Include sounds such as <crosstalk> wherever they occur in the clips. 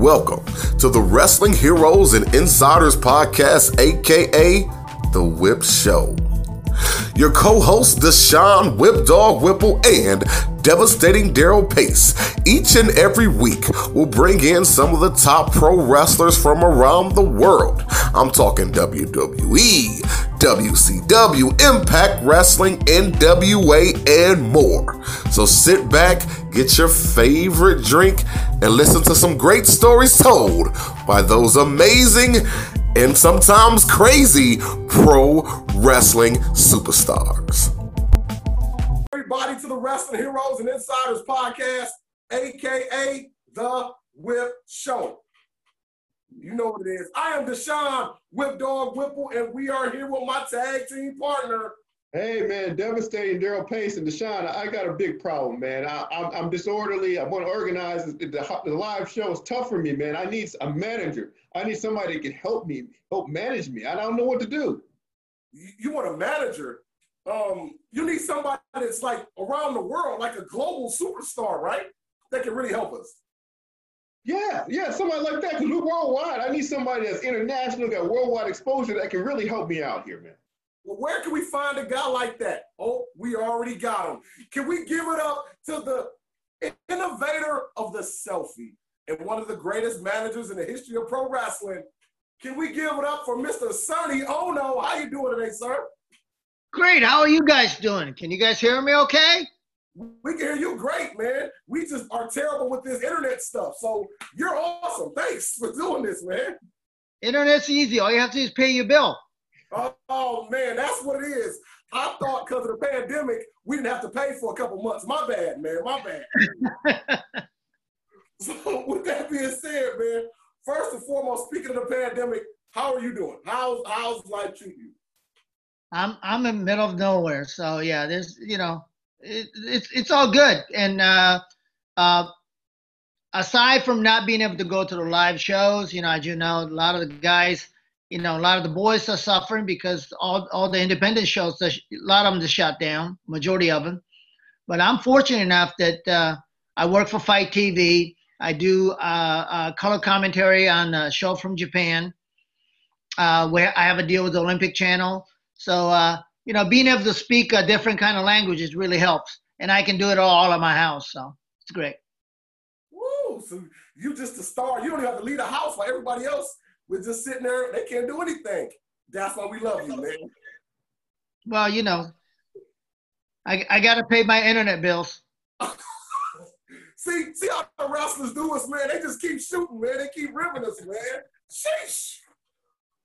welcome to the Wrestling Heroes and Insiders Podcast, aka The Whip Show. Your co-hosts Deshaun Whip Dog Whipple and Devastating Daryl Pace each and every week will bring in some of the top pro wrestlers from around the world. I'm talking WWE, WCW, Impact Wrestling, NWA, and more. So sit back, get your favorite drink, and listen to some great stories told by those amazing and sometimes crazy pro wrestling superstars. Everybody to the Wrestling Heroes and Insiders podcast, aka The Whip Show. You know what it is. I am Deshaun Whip Dog Whipple, and we are here with my tag team partner. Hey man, devastating Daryl Pace and Deshaun. I got a big problem, man. I, am I'm disorderly. I want to organize. The, the, the live show is tough for me, man. I need a manager. I need somebody that can help me, help manage me. I don't know what to do. You, you want a manager? Um, you need somebody that's like around the world, like a global superstar, right? That can really help us. Yeah, yeah, somebody like that. Because we're worldwide. I need somebody that's international, got worldwide exposure that can really help me out here, man. Well, where can we find a guy like that? Oh, we already got him. Can we give it up to the innovator of the selfie and one of the greatest managers in the history of pro wrestling? Can we give it up for Mr. Sonny Onoo? How you doing today, sir? Great. How are you guys doing? Can you guys hear me okay? We can hear you great, man. We just are terrible with this internet stuff. So you're awesome. Thanks for doing this, man. Internet's easy. All you have to do is pay your bill. Oh, oh man, that's what it is. I thought because of the pandemic, we didn't have to pay for a couple months. My bad, man. My bad. <laughs> so with that being said, man, first and foremost, speaking of the pandemic, how are you doing? How's how's life treating you? I'm I'm in the middle of nowhere, so yeah, there's you know, it, it's it's all good. And uh, uh, aside from not being able to go to the live shows, you know, as you know, a lot of the guys, you know, a lot of the boys are suffering because all all the independent shows, a lot of them just shut down, majority of them. But I'm fortunate enough that uh, I work for Fight TV. I do uh, uh, color commentary on a show from Japan, uh, where I have a deal with the Olympic Channel. So, you know, being able to speak a different kind of languages really helps. And I can do it all at my house. So it's great. Woo! So you just a star. You don't even have to leave the house like everybody else. We're just sitting there. They can't do anything. That's why we love you, man. Well, you know, I, I got to pay my internet bills. <laughs> see, see how the wrestlers do us, man. They just keep shooting, man. They keep ripping us, man. Sheesh.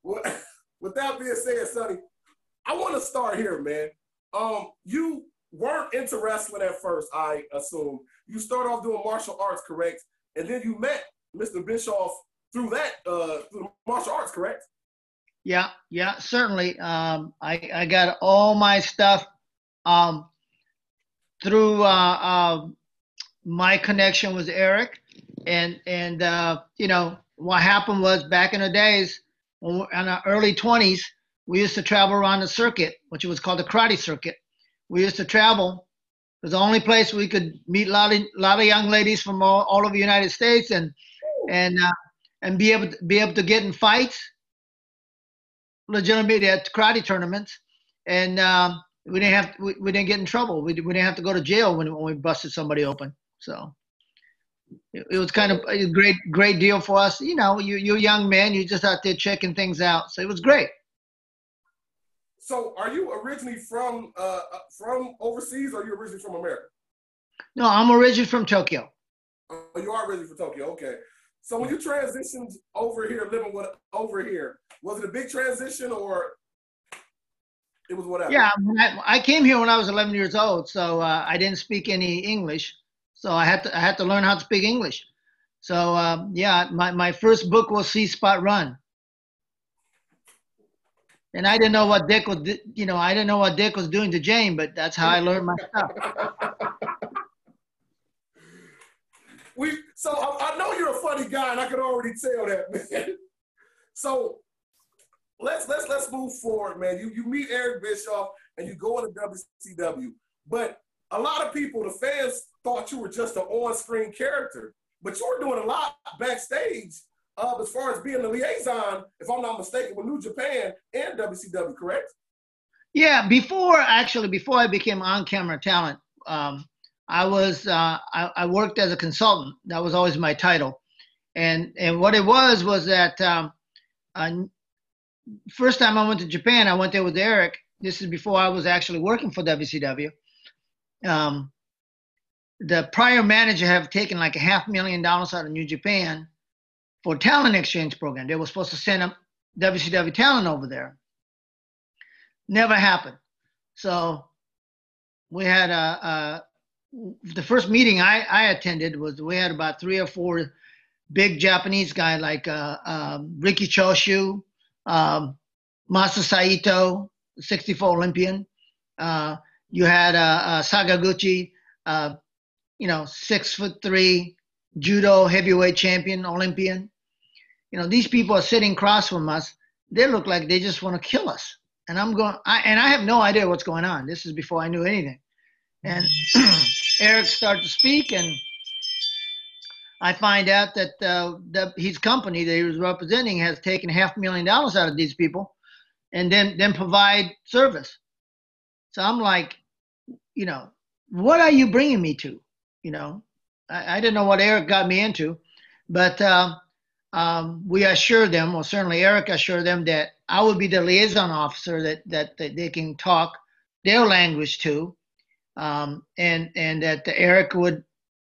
Well, <laughs> with that being said, Sonny, I want to start here, man. Um, you weren't into wrestling at first, I assume. You started off doing martial arts, correct? And then you met Mr. Bischoff through that, uh, through martial arts, correct? Yeah, yeah, certainly. Um, I, I got all my stuff um, through uh, uh, my connection with Eric, and and uh, you know what happened was back in the days, in our early twenties, we used to travel around the circuit, which was called the karate circuit. We used to travel. It was the only place we could meet a lot of, lot of young ladies from all, all over the United States and and uh, and be able to be able to get in fights, legitimately at karate tournaments, and um, we didn't have we, we didn't get in trouble. We, we didn't have to go to jail when, when we busted somebody open. So it, it was kind of a great great deal for us. You know, you you're young man, you just out there checking things out. So it was great. So, are you originally from uh, from overseas, or are you originally from America? No, I'm originally from Tokyo. Oh, you are originally from Tokyo. Okay. So when you transitioned over here, living with over here, was it a big transition or it was whatever? Yeah, I, I came here when I was 11 years old, so uh, I didn't speak any English, so I had to I had to learn how to speak English. So um, yeah, my, my first book was See Spot Run and I didn't know what Dick was, you know, I didn't know what Dick was doing to Jane, but that's how I learned my stuff. <laughs> we so I, I, know you're a funny guy, and I could already tell that, <laughs> man. So let's let's let's move forward, man. You you meet Eric Bischoff and you go into WCW, but a lot of people, the fans, thought you were just an on-screen character. but you were doing a lot backstage uh, as far as being the liaison, if I'm not mistaken, with New Japan and WCW, correct? Yeah, before actually, before I became on-camera talent, um, I was uh, I, I, worked as a consultant. That was always my title, and and what it was was that um, uh, first time I went to Japan, I went there with Eric. This is before I was actually working for WCW. Um, the prior manager have taken like a half million dollars out of New Japan for talent exchange program. They were supposed to send a WCW talent over there. Never happened. So we had a, a the first meeting I, I attended was we had about three or four big Japanese guys like uh, um, Riki Choshu, um, Masa Saito, 64 Olympian. Uh, you had uh, uh, Sakaguchi, uh, you know, six foot three, judo heavyweight champion, Olympian. You know, these people are sitting across from us. They look like they just want to kill us. And I'm going, I, and I have no idea what's going on. This is before I knew anything. And <clears throat> Eric started to speak, and I find out that uh, the, his company that he was representing has taken half a million dollars out of these people, and then then provide service. So I'm like, you know, what are you bringing me to? You know, I, I didn't know what Eric got me into, but uh, um, we assured them, well, certainly Eric assured them that I would be the liaison officer that that, that they can talk their language to, um, and and that Eric would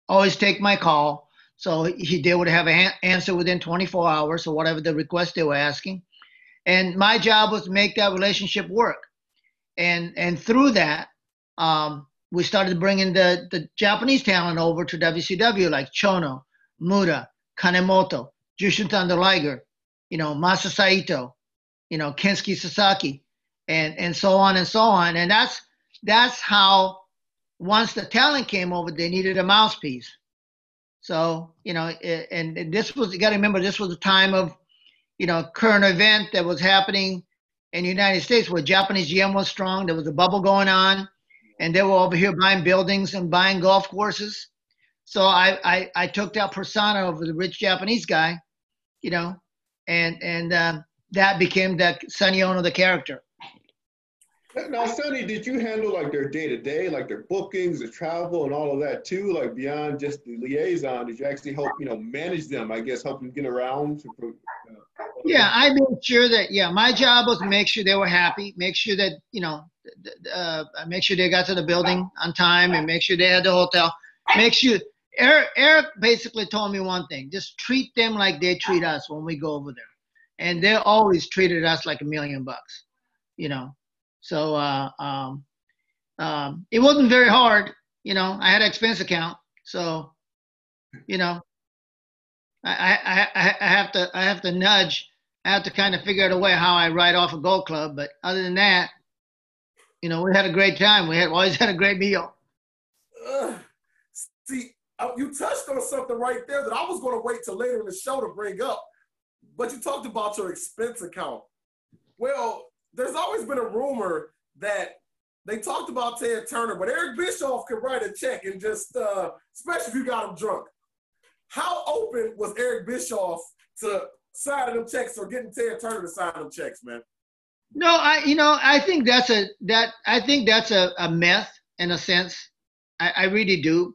always take my call. So he they would have an answer within 24 hours or whatever the request they were asking, and my job was to make that relationship work, and and through that, um, we started bringing the the Japanese talent over to WCW like Chono, Muta, Kanemoto, Jushin Thunder Liger, you know Masa Saito, you know Kensuke Sasaki, and and so on and so on, and that's that's how once the talent came over, they needed a mouthpiece. So, you know, and, and this was, you got to remember, this was a time of, you know, current event that was happening in the United States where Japanese yen was strong. There was a bubble going on, and they were over here buying buildings and buying golf courses. So I, I, I took that persona of the rich Japanese guy, you know, and and um, that became that Sonny Onoo, the character. Now, Sonny, did you handle like their day to day, like their bookings, the travel, and all of that too? Like beyond just the liaison, did you actually help, you know, manage them? I guess help them get around. To, uh, yeah, I made sure that. Yeah, my job was to make sure they were happy, make sure that you know, uh, make sure they got to the building on time, and make sure they had the hotel. Make sure Eric, Eric basically told me one thing: just treat them like they treat us when we go over there, and they always treated us like a million bucks, you know so uh, um, um, it wasn't very hard. You know, I had an expense account, so you know, I, I, I, have to I have to nudge. I have to kind of figure out a way how I write off a gold club. But other than that, you know, we had a great time. We had always had a great meal. Uh, you touched on something right there that I was going to wait till later in the show to bring up. But you talked about your expense account. Well, there's always been a rumor that they talked about Ted Turner, but Eric Bischoff could write a check and just, uh, especially if you got him drunk. How open was Eric Bischoff to signing them checks or getting Ted Turner to sign them checks, man? No, I, you know, I think that's a that I think that's a, a myth in a sense. I, I really do.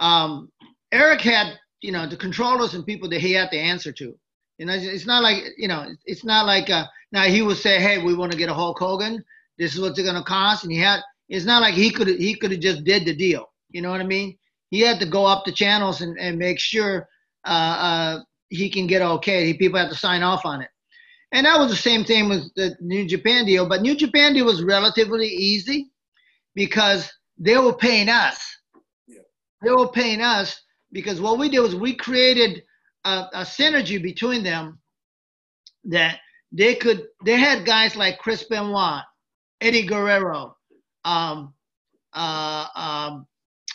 Um, Eric had, you know, the controllers and people that he had to answer to. You know, it's not like, you know, it's not like. Uh, now he would say, "Hey, we want to get a Hulk Hogan. This is what's it going to cost." And he had. It's not like he could he could have just did the deal. You know what I mean? He had to go up the channels and, and make sure uh, uh, he can get okay. He, people have to sign off on it. And that was the same thing with the New Japan deal. But New Japan deal was relatively easy because they were paying us. They were paying us because what we did was we created a, a synergy between them that they could they had guys like Chris Benoit, Eddie Guerrero, um, uh, um,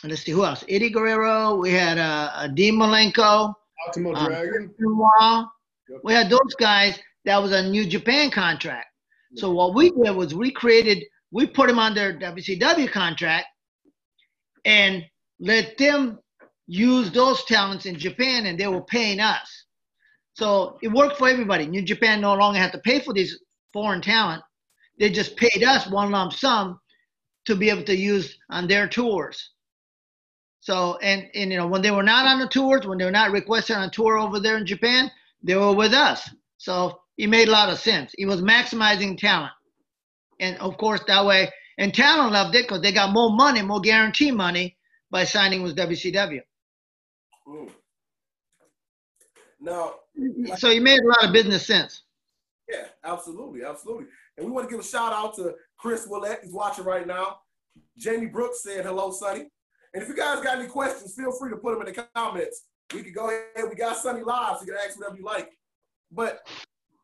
let's see who else. Eddie Guerrero. We had uh, uh Dean Malenko. Ultimo um, Dragon. Benoit. Yep. We had those guys. That was a New Japan contract. Yep. So what we did was we created. We put them on their WCW contract, and let them use those talents in Japan and they were paying us. So it worked for everybody. New Japan no longer had to pay for these foreign talent. They just paid us one lump sum to be able to use on their tours. So and and you know when they were not on the tours, when they were not requested on a tour over there in Japan, they were with us. So it made a lot of sense. It was maximizing talent, and of course that way, and talent loved it because they got more money, more guarantee money by signing with WCW. Mm. Now, So you made a lot of business sense. yeah, absolutely, absolutely. And we want to give a shout out to Chris Willett. He's watching right now. Jamie Brooks said hello, Sonny. And if you guys got any questions, feel free to put them in the comments. We can go ahead. We got Sonny live, so you can ask whatever you like. But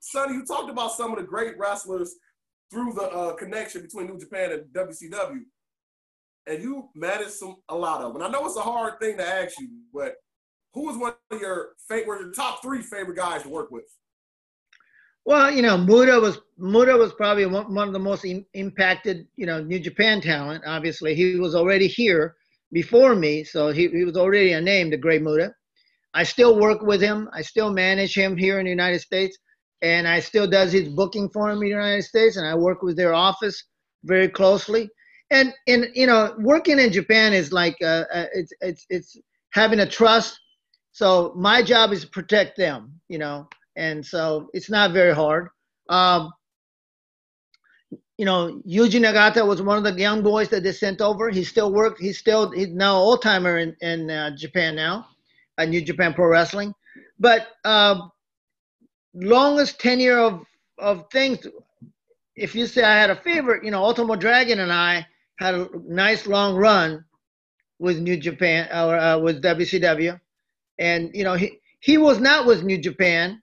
Sonny, you talked about some of the great wrestlers through the uh, connection between New Japan and WCW, and you managed some a lot of them. And I know it's a hard thing to ask you, but who was one of your favorite, your top three favorite guys to work with? Well, you know, Muta was Muta was probably one, of the most Im- impacted, you know, New Japan talent. Obviously, he was already here before me, so he, he was already a name, the Great Muta. I still work with him. I still manage him here in the United States, and I still does his booking for him in the United States, and I work with their office very closely. And and you know, working in Japan is like uh, uh, it's it's it's having a trust. So my job is to protect them, you know, and so it's not very hard. Um, you know, Yuji Nagata was one of the young boys that they sent over. He still worked. He's still he's now old timer in in uh, Japan now, at New Japan Pro Wrestling. But uh, longest tenure of of things. If you say I had a favorite, you know, Ultimo Dragon and I had a nice long run with New Japan or uh, with WCW, and you know he he was not with New Japan,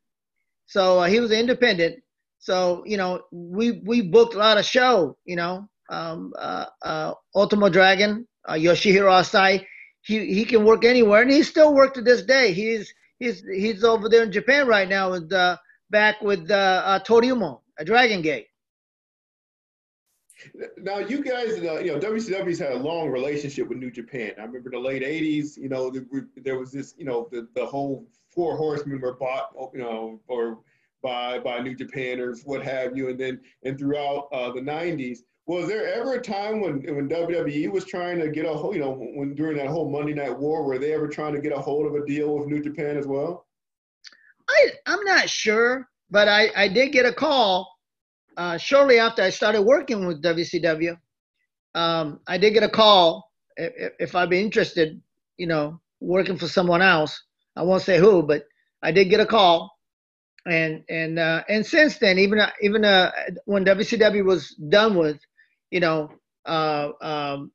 so uh, he was independent. So you know we we booked a lot of show. You know, um, uh, uh, Ultimo Dragon, uh, Yoshihiro Asai, he he can work anywhere, and he still worked to this day. He's he's he's over there in Japan right now with uh, back with uh, uh, Toryumon, a Dragon Gate. Now, you guys, uh, you know, WCW's had a long relationship with New Japan. I remember the late '80s. You know, the, there was this, you know, the, the whole Four Horsemen were bought, you know, or by by New Japanners, what have you, and then and throughout uh, the '90s. Was there ever a time when when WWE was trying to get a hold, you know, when during that whole Monday Night War, were they ever trying to get a hold of a deal with New Japan as well? I I'm not sure, but I I did get a call uh, shortly after I started working with WCW. Um, I did get a call if, if I'd be interested, you know, working for someone else. I won't say who, but I did get a call, and and uh, and since then, even uh, even uh, when WCW was done with, you know, uh, um,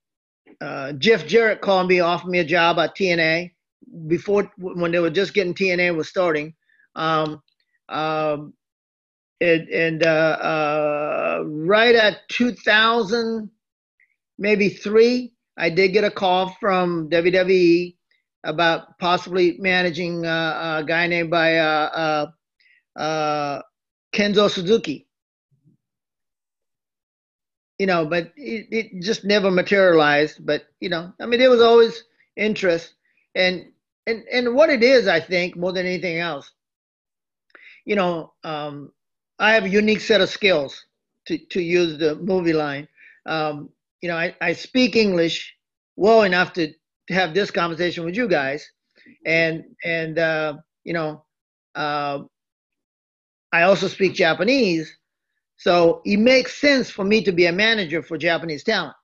uh, Jeff Jarrett called me, offered me a job at TNA before when they were just getting TNA was starting. Um, um, and, and uh, uh, right at 2000, maybe three, I did get a call from WWE about possibly managing uh, a guy named by uh, uh, uh, Kenzo Suzuki. You know, but it, it just never materialized. But you know, I mean, there was always interest, and and and what it is, I think, more than anything else, you know, um, I have a unique set of skills to, to use the movie line. Um, you know, I, I speak English well enough to, to have this conversation with you guys. And, and uh, you know, uh, I also speak Japanese. So it makes sense for me to be a manager for Japanese talent.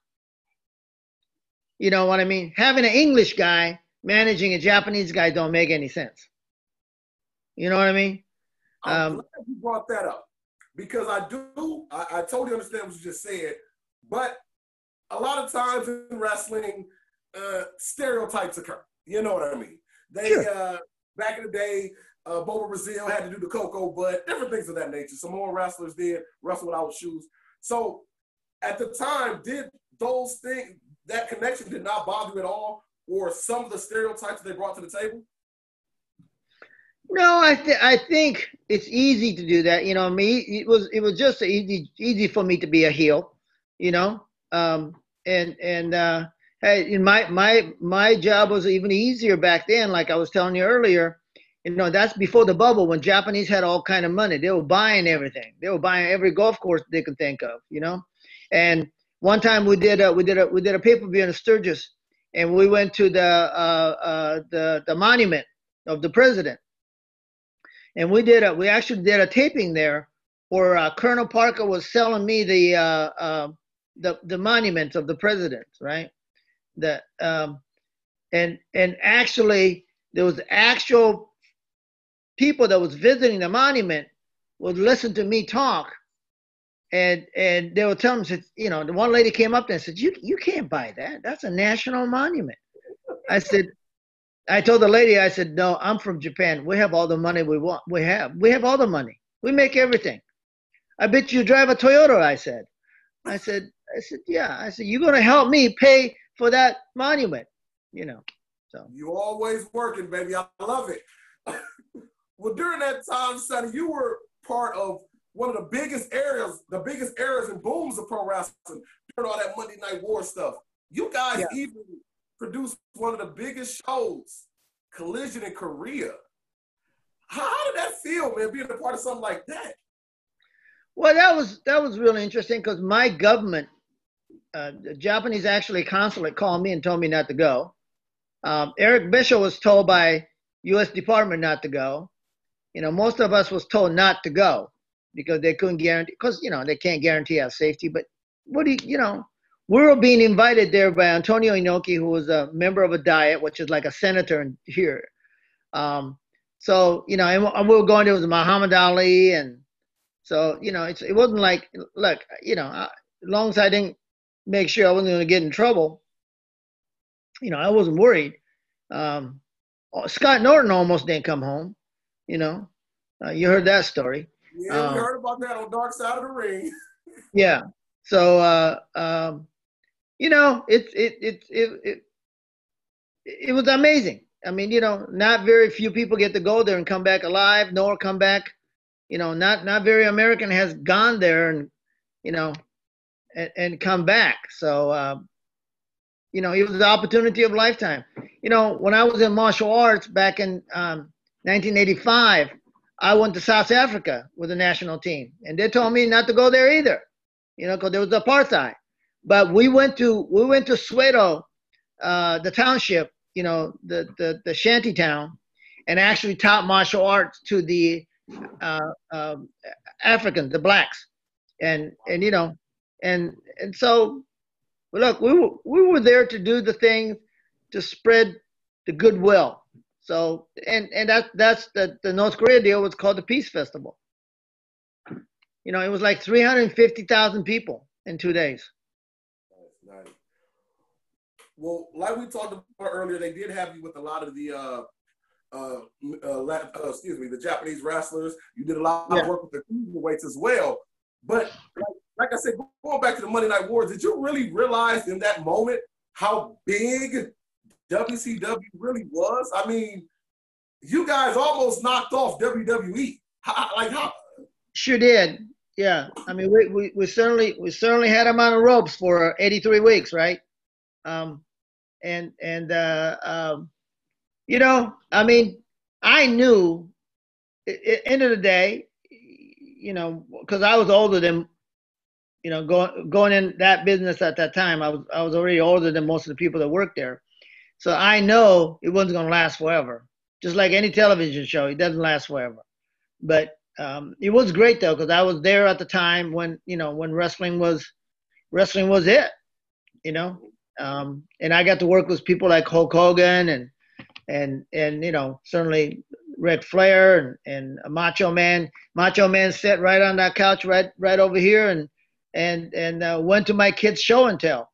You know what I mean? Having an English guy managing a Japanese guy don't make any sense. You know what I mean? I'm glad you brought that up because I do, I, I, totally understand what you just said, but a lot of times in wrestling, uh, stereotypes occur. You know what I mean? They, sure. uh, back in the day, uh, Bobo Brazil had to do the cocoa butt, different things of that nature. Some more wrestlers did wrestle without shoes. So at the time, did those things, that connection did not bother you at all? Or some of the stereotypes they brought to the table? No, I th- I think it's easy to do that. You know, me it was it was just easy easy for me to be a heel, you know, um, and and uh, Hey, my my my job was even easier back then. Like I was telling you earlier, you know, that's before the bubble when Japanese had all kind of money. They were buying everything. They were buying every golf course they could think of. You know, and one time we did a we did a we did a pay per view in Sturgis, and we went to the uh, uh, the the monument of the president, and we did a we actually did a taping there where uh, Colonel Parker was selling me the uh, uh, the the monument of the president, right? that um, and and actually there was actual people that was visiting the monument would listen to me talk. And and they would tell them said you know the one lady came up there and said you you can't buy that. That's a national monument. I said i told the lady i said no i'm from japan we have all the money we want we have we have all the money we make everything i bet you drive a toyota i said i said i said yeah i said you're going to help me pay for that monument, you know. So you always working, baby. I love it. <laughs> well, during that time, Sonny, you were part of one of the biggest areas, the biggest areas and booms of pro wrestling during all that Monday Night War stuff. You guys yeah. even produced one of the biggest shows, Collision in Korea. How, how did that feel, man, being a part of something like that? Well, that was that was really interesting because my government uh, the Japanese actually consulate called me and told me not to go. Um, Eric Bischoff was told by U.S. Department not to go. You know, most of us was told not to go because they couldn't guarantee, because you know they can't guarantee our safety. But what do you, you know, we were being invited there by Antonio Inoki, who was a member of a diet, which is like a senator here. Um, so you know, and, we were going there was Muhammad Ali, and so you know, it's it wasn't like look, you know, I, as long as I didn't make sure I wasn't going to get in trouble. You know, I wasn't worried. Um, Scott Norton almost didn't come home. You know, uh, you heard that story. Yeah, um, we heard about that on Dark Side of the Ring. yeah. So, uh, um, you know, it's it, it it it it was amazing. I mean, you know, not very few people get to go there and come back alive, nor come back. You know, not not very American has gone there and, you know, and, and come back. So, uh, you know, it was the opportunity of lifetime. You know, when I was in martial arts back in um, 1985, I went to South Africa with the national team, and they told me not to go there either. You know, because there was apartheid. But we went to we went to Soweto, uh, the township, you know, the, the the shanty town, and actually taught martial arts to the uh, um, Africans, the blacks, and and you know, and and so look we were, we were there to do the thing to spread the goodwill. So and and that that's the the north korea deal was called the peace festival. You know it was like 350000 people in two days. Well like we talked about earlier they did have you with a lot of the uh uh, uh, uh, excuse me, the Japanese wrestlers. You did a lot yeah. of work with the cruiserweights as well. But like, like I said, going back to the Monday Night Wars, did you really realize in that moment how big WCW really was? I mean, you guys almost knocked off WWE. How, like how? Sure did. Yeah. I mean, we, we, we certainly we certainly had them on the ropes for 83 weeks, right? Um, and and uh, um, you know, I mean, I knew. At, end of the day, you know, because I was older than you know, going going in that business at that time, I was I was already older than most of the people that worked there, so I know it wasn't going to last forever. Just like any television show, it doesn't last forever. But um, it was great though, because I was there at the time when you know when wrestling was wrestling was it, you know, um, and I got to work with people like Hulk Hogan and and and you know certainly Ric Flair and, and Macho Man. Macho Man sat right on that couch right right over here and and and uh, went to my kid's show and tell,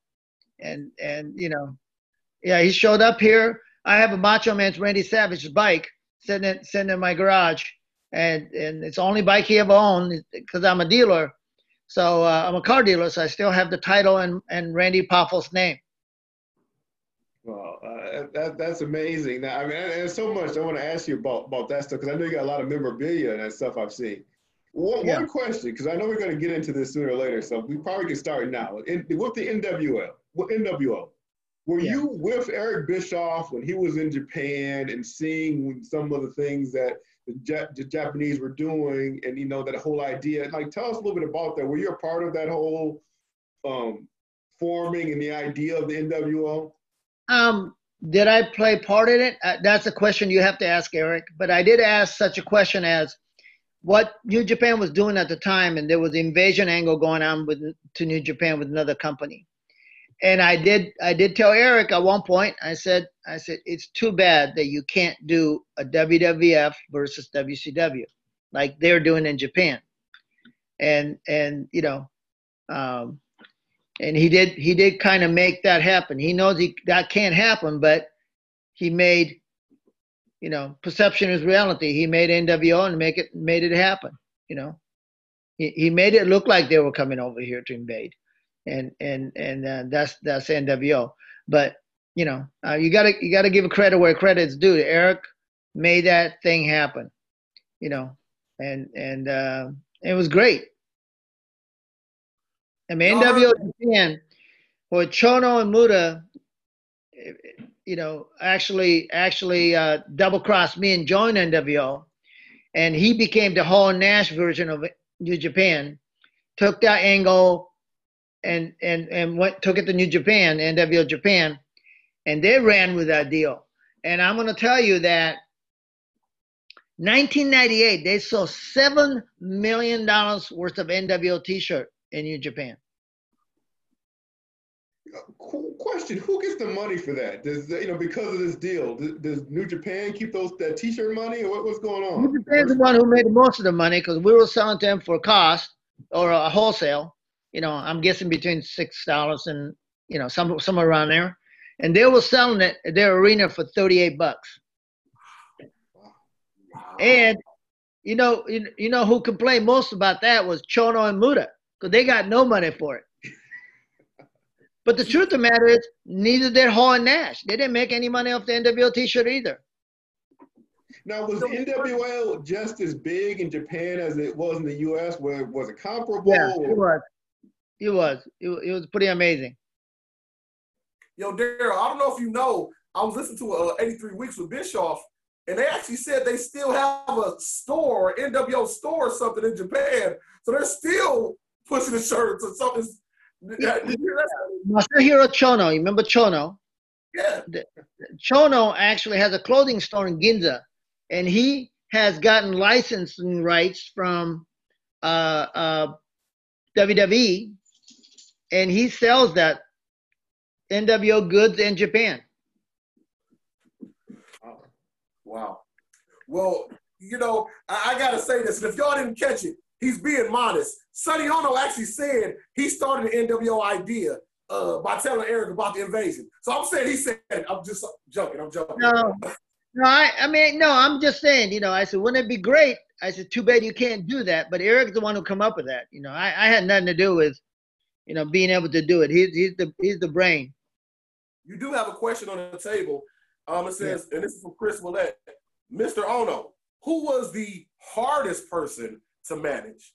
and and you know, yeah, he showed up here. I have a Macho Man's Randy Savage's bike sitting in, sitting in my garage, and and it's the only bike he ever owned because I'm a dealer. So uh, I'm a car dealer, so I still have the title and, and Randy Poffo's name. Well, uh, that, that's amazing. Now, I mean, there's so much I want to ask you about, about that stuff because I know you got a lot of memorabilia and that stuff I've seen. One, yeah. one question, because I know we're going to get into this sooner or later, so we probably can start now. In, with the NWO, with NWO, Were Yeah. you with Eric Bischoff when he was in Japan and seeing some of the things that the, Ja- the Japanese were doing, and you know that whole idea? Like, tell us a little bit about that. Were you a part of that whole um, forming and the idea of the NWO? Um, did I play part in it? Uh, that's a question you have to ask Eric. But I did ask such a question as what New Japan was doing at the time, and there was the invasion angle going on with to New Japan with another company. And I did I did tell Eric at one point. I said I said it's too bad that you can't do a WWF versus WCW like they're doing in Japan. And and you know, um, and he did he did kind of make that happen. He knows he that can't happen, but he made you know perception is reality. He made NWO and make it made it happen. You know, he he made it look like they were coming over here to invade, and and and uh, that's that's NWO. But you know, uh, you gotta you gotta give credit where credit's due. Eric made that thing happen. You know, and and uh, it was great. I mean, No, NWO Japan, for Chono and Muta, you know, actually actually uh, double crossed me and joined NWO, and he became the whole Nash version of New Japan. Took that angle, and and and went took it to New Japan, NWO Japan, and they ran with that deal. And I'm going to tell you that 1998 they sold seven million dollars worth of NWO T-shirt in New Japan. Qu- Question: Who gets the money for that? Does you know because of this deal? Does, does New Japan keep those that T-shirt money, or what, what's going on? New Japan's the one who made the most of the money because we were selling to them for cost or a wholesale. You know, I'm guessing between six dollars and you know some somewhere around there, and they were selling it at their arena for 38 bucks. And you know, you, you know who complained most about that was Chono and Muta because they got no money for it. But the truth of the matter is, neither did Hall and Nash. They didn't make any money off the NWO T-shirt either. Now, was NWO just as big in Japan as it was in the U.S.? Where was it comparable? Yeah, it was. It was. It, it was pretty amazing. Yo, Daryl, I don't know if you know, I was listening to uh, 83 Weeks with Bischoff, and they actually said they still have a store, NWO store or something in Japan. So they're still pushing the shirts or something. Yeah. Did you hear that? Masahiro Chono, you remember Chono? Yeah. Chono actually has a clothing store in Ginza, and he has gotten licensing rights from uh, uh, WWE, and he sells that NWO goods in Japan. Wow. Well, you know, I, I gotta say this, and if y'all didn't catch it, he's being modest. Sonny Onoo actually said he started the NWO idea uh, by telling Eric about the invasion. So I'm saying he said. I'm just joking. I'm joking. No, no, I, I mean, no, I'm just saying, you know, I said, wouldn't it be great? I said, too bad you can't do that. But Eric's the one who come up with that. You know, I, I had nothing to do with, you know, being able to do it. He's, he's the, he's the brain. You do have a question on the table. Um, it says, and this is from Chris Willett. Mr. Onoo, who was the hardest person to manage?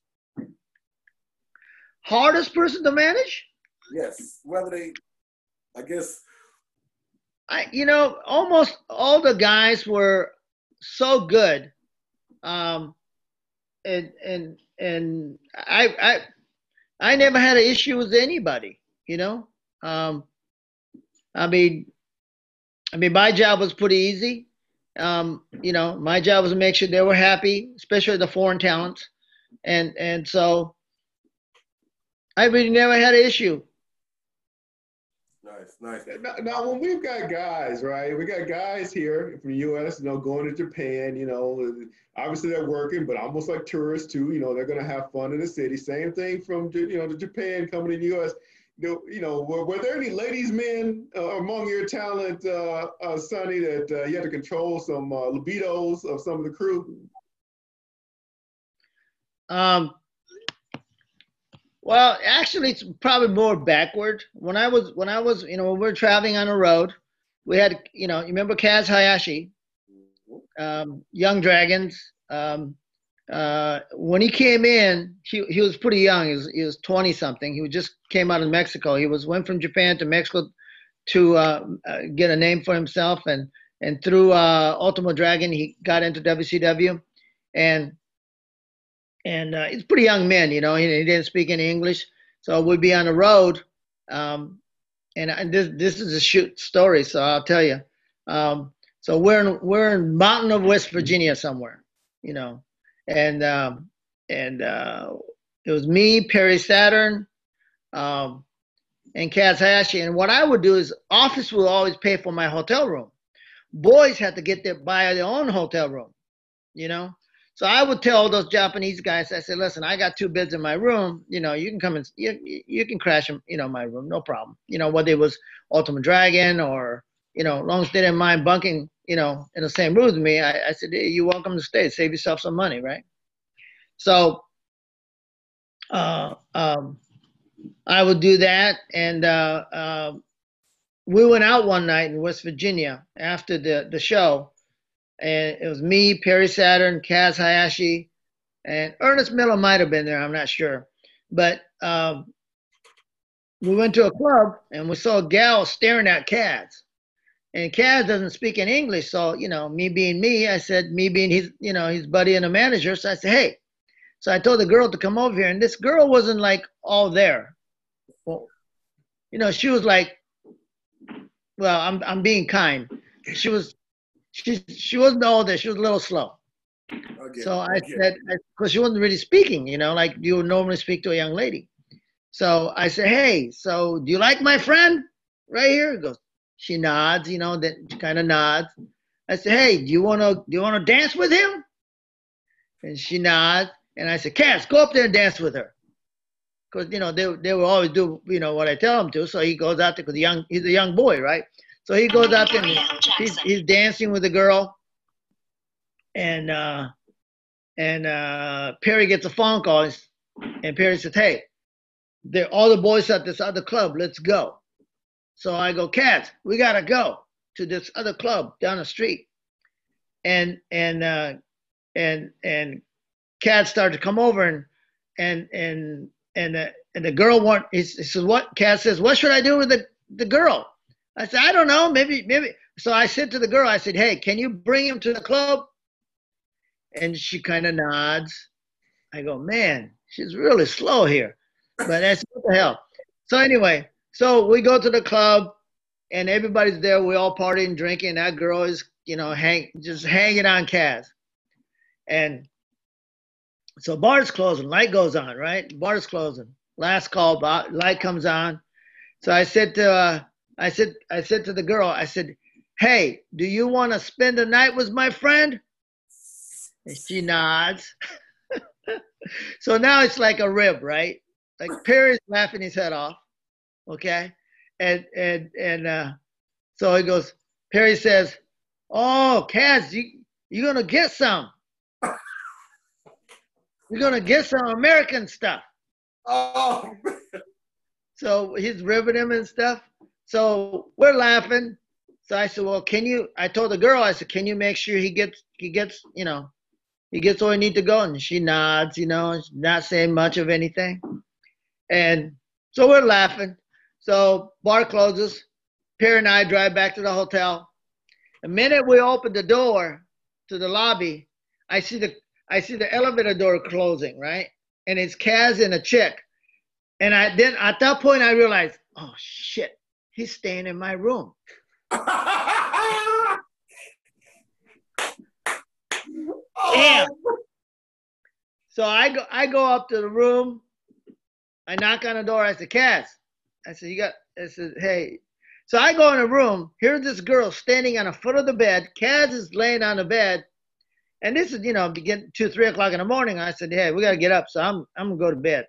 Hardest person to manage? Yes, whether they, I guess, I, you know, almost all the guys were so good. Um, and, and, and I, I, I never had an issue with anybody, you know? Um, I mean, I mean, my job was pretty easy. Um, you know, my job was to make sure they were happy, especially the foreign talents. And, and so I really never had an issue. nice, nice. Now, now, when we've got guys, right? We got guys here from the U.S. You know, going to Japan. You know, obviously they're working, but almost like tourists too. You know, they're going to have fun in the city. Same thing from you know the Japan coming to the U.S. You know, you know were, were there any ladies, men uh, among your talent, uh, uh, Sonny, that uh, you had to control some uh, libidos of some of the crew? Um, well, actually, it's probably more backward. When I was, when I was, you know, when we were traveling on the road, we had, you know, you remember Kaz Hayashi, um, Young Dragons. Um, uh, when he came in, he, he was pretty young. He was, he was 20 something. He just came out of Mexico. He was went from Japan to Mexico to uh, uh, get a name for himself, and and through uh, Ultimo Dragon, he got into WCW, and and uh, he's pretty young man, you know. He, he, didn't speak any English, so we'd be on the road, um, and, this this is a shoot story, so I'll tell you. Um, so we're in we're in mountain of West Virginia somewhere, you know, and um, and uh, it was me, Perry Saturn, um, and Kaz Hayashi. And what I would do is office will always pay for my hotel room. Boys had to get their buy their own hotel room, you know. So I would tell those Japanese guys, I said, listen, I got two beds in my room. You know, you can come and you, you can crash in, you know, my room, no problem. You know, whether it was Ultimo Dragon or, you know, long as they didn't mind bunking, you know, in the same room with me, I, I said, hey, you're welcome to stay. Save yourself some money, right? So uh, um, I would do that. And uh, uh, we went out one night in West Virginia after the, the show and it was me, Perry Saturn, Kaz Hayashi, and Ernest Miller might have been there. I'm not sure, but um, we went to a club and we saw a gal staring at Kaz, and Kaz doesn't speak in English, so you know, me being me, I said, me being his, you know, his buddy and a manager, so I said, hey. So I told the girl to come over here, and this girl wasn't like all there. Well, you know, she was like, well, I'm I'm being kind. She was she she wasn't older. She was a little slow. Okay. So I okay. said, because she wasn't really speaking, you know, like you would normally speak to a young lady. So I said, hey, so do you like my friend right here? He goes, she nods, you know, then she kind of nods. I said, hey, do you want to do you want to dance with him? And she nods. And I said, Kaz, go up there and dance with her. Because, you know, they, they will always do, you know, what I tell them to. So he goes out there because young, he's a young boy, right? So he goes out there and he's, he's dancing with the girl. And uh, and uh, Perry gets a phone call, and Perry says, "Hey, there are all the boys at this other club. Let's go." So I go, "Kaz, we gotta go to this other club down the street." And and uh, and and Kaz started to come over and and and and uh, and the girl want he, he says what Kaz says what should I do with the the girl I said, I don't know, maybe, maybe. So I said to the girl, I said, hey, can you bring him to the club? And she kind of nods. I go, man, she's really slow here. But that's what the hell. So anyway, so we go to the club and everybody's there. We all partying, drinking. That girl is, you know, hang just hanging on Kaz. And so bar's closing, light goes on, right? Bar's closing. Last call, light comes on. So I said to uh, I said, I said to the girl, I said, hey, do you want to spend the night with my friend? And she nods. <laughs> so now it's like a rib, right? Like Perry's laughing his head off. Okay. And and and uh so he goes, Perry says, Oh, Kaz, you you're gonna get some. You're gonna get some American stuff. Oh so he's ribbing him and stuff. So we're laughing. So I said, well, can you, I told the girl, I said, can you make sure he gets, he gets, you know, he gets where he need to go? And she nods, you know, not saying much of anything. And so we're laughing. So bar closes. Perry and I drive back to the hotel. The minute we open the door to the lobby, I see the I see the elevator door closing, right? And it's Kaz and a chick. And I then at that point I realized, oh shit, He's staying in my room. <laughs> Oh. Damn. So I go I go up to the room. I knock on the door. I said, Kaz. I said, you got I said, hey. So I go in the room. Here's this girl standing on the foot of the bed. Kaz is laying on the bed. And this is, you know, begin two, three o'clock in the morning. I said, Hey, we gotta get up. So I'm I'm gonna go to bed.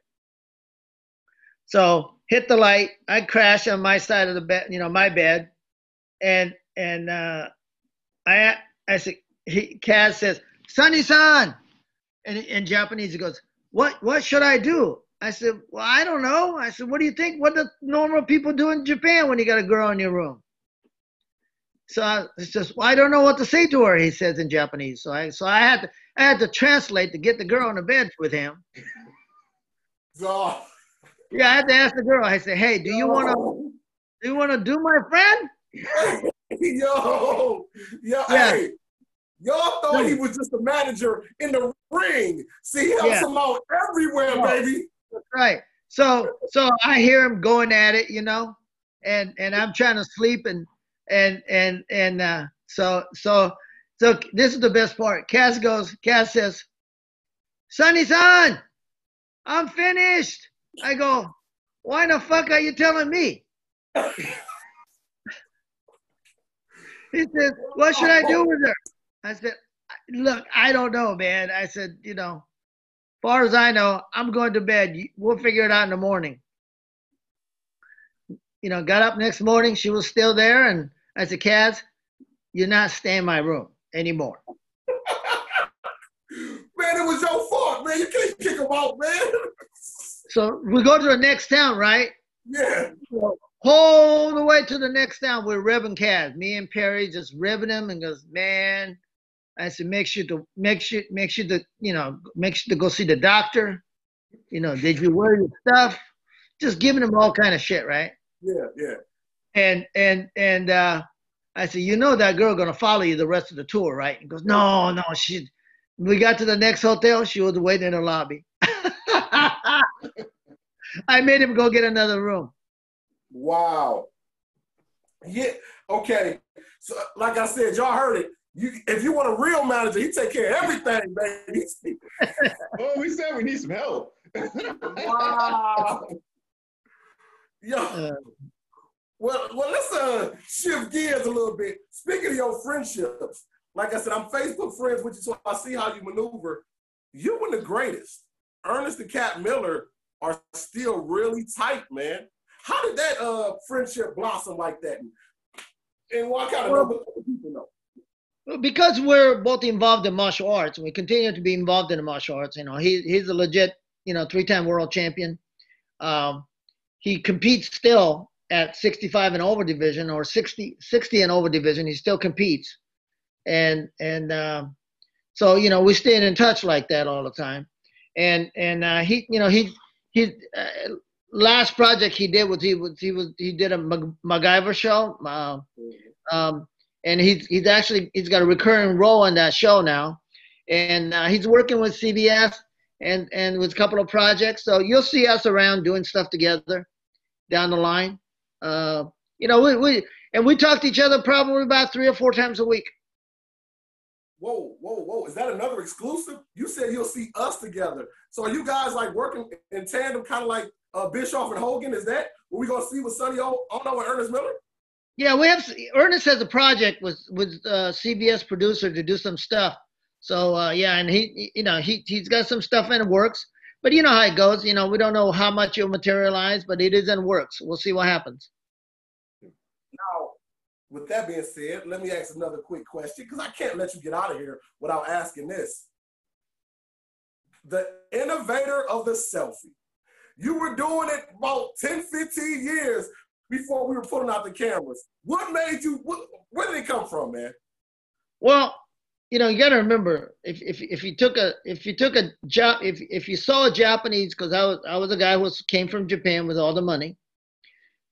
So hit the light. I crash on my side of the bed, you know, my bed, and and uh, I I said, he, Kaz says, "Sonny san," and in Japanese he goes, "What what should I do?" I said, "Well, I don't know." I said, "What do you think? What do normal people do in Japan when you got a girl in your room?" So I, it's just, well, I don't know what to say to her. He says in Japanese. So I so I had to I had to translate to get the girl in the bed with him. So yeah, I had to ask the girl. I said, "Hey, do you want to do You want to do, my friend? <laughs> yo, yo, Yeah. hey. Y'all thought he was just a manager in the ring. See, he helps Yeah. him out everywhere, Yeah. baby. Right. So so I hear him going at it, you know, and and I'm trying to sleep and and and and uh, so so so this is the best part. Kaz goes. Kaz says, "Sonny san, I'm finished." I go, "Why the fuck are you telling me?" He says, "What should I do with her?" I said, "Look, I don't know, man." I said, "You know." far as I know, I'm going to bed. We'll figure it out in the morning. You know, got up next morning. She was still there. And I said, Kaz, you're not staying in my room anymore. Man, it was your fault, man. You can't kick him out, man. So we go to the next town, right? yeah. Whole the way to the next town, we're revving Kaz. Me and Perry just revving them and goes, man. I said, make sure to make sure make sure to you know make sure to go see the doctor. You know, did you wear your stuff? Just giving them all kind of shit, right? Yeah, yeah. and and and uh, I said, you know that girl gonna follow you the rest of the tour, right? He goes, no, no. She. We got to the next hotel. She was waiting in the lobby. I made him go get another room. Wow. Yeah. Okay. So, like I said, y'all heard it. You, if you want a real manager, he take care of everything, baby. <laughs> Oh, we said we need some help. wow. Yo. Uh, Well, well, let's uh shift gears a little bit. Speaking of your friendships, like I said, I'm Facebook friends with you, so I see how you maneuver. You and the greatest, Ernest and Cat Miller, are still really tight, man. How did that uh friendship blossom like that? And what kind of Well- people know? because we're both involved in martial arts, and we continue to be involved in the martial arts. You know, he he's a legit, you know, three-time world champion. Um, he competes still at 65 and over division or 60 60 and over division. He still competes, and and um, so you know we staying in touch like that all the time. And and uh, he, you know, he he uh, last project he did was he was he was he did a Mac- MacGyver show. Uh, um, and he's he's actually he's got a recurring role on that show now, and uh, he's working with CBS and and with a couple of projects. So you'll see us around doing stuff together down the line. Uh, you know, we, we and we talk to each other probably about three or four times a week. Whoa, whoa, whoa! Is that another exclusive? You said you'll see us together. So are you guys like working in tandem, kind of like uh, Bischoff and Hogan? Is that what we gonna see with Sonny O- Onoo and Ernest Miller? Yeah, we have Ernest has a project with with uh, CBS producer to do some stuff. So uh, yeah, and he, he- you know, he he's got some stuff in works. But you know how it goes. You know, we don't know how much it'll materialize, but it is in works. We'll see what happens. Now, with that being said, let me ask another quick question because I can't let you get out of here without asking this. The innovator of the selfie. You were doing it about 10, 15 years before we were pulling out the cameras. What made you, what, where did it come from, man? Well, you know, you got to remember if, if if you took a if you took a job if if you saw a Japanese because I was I was a guy who was, came from Japan with all the money,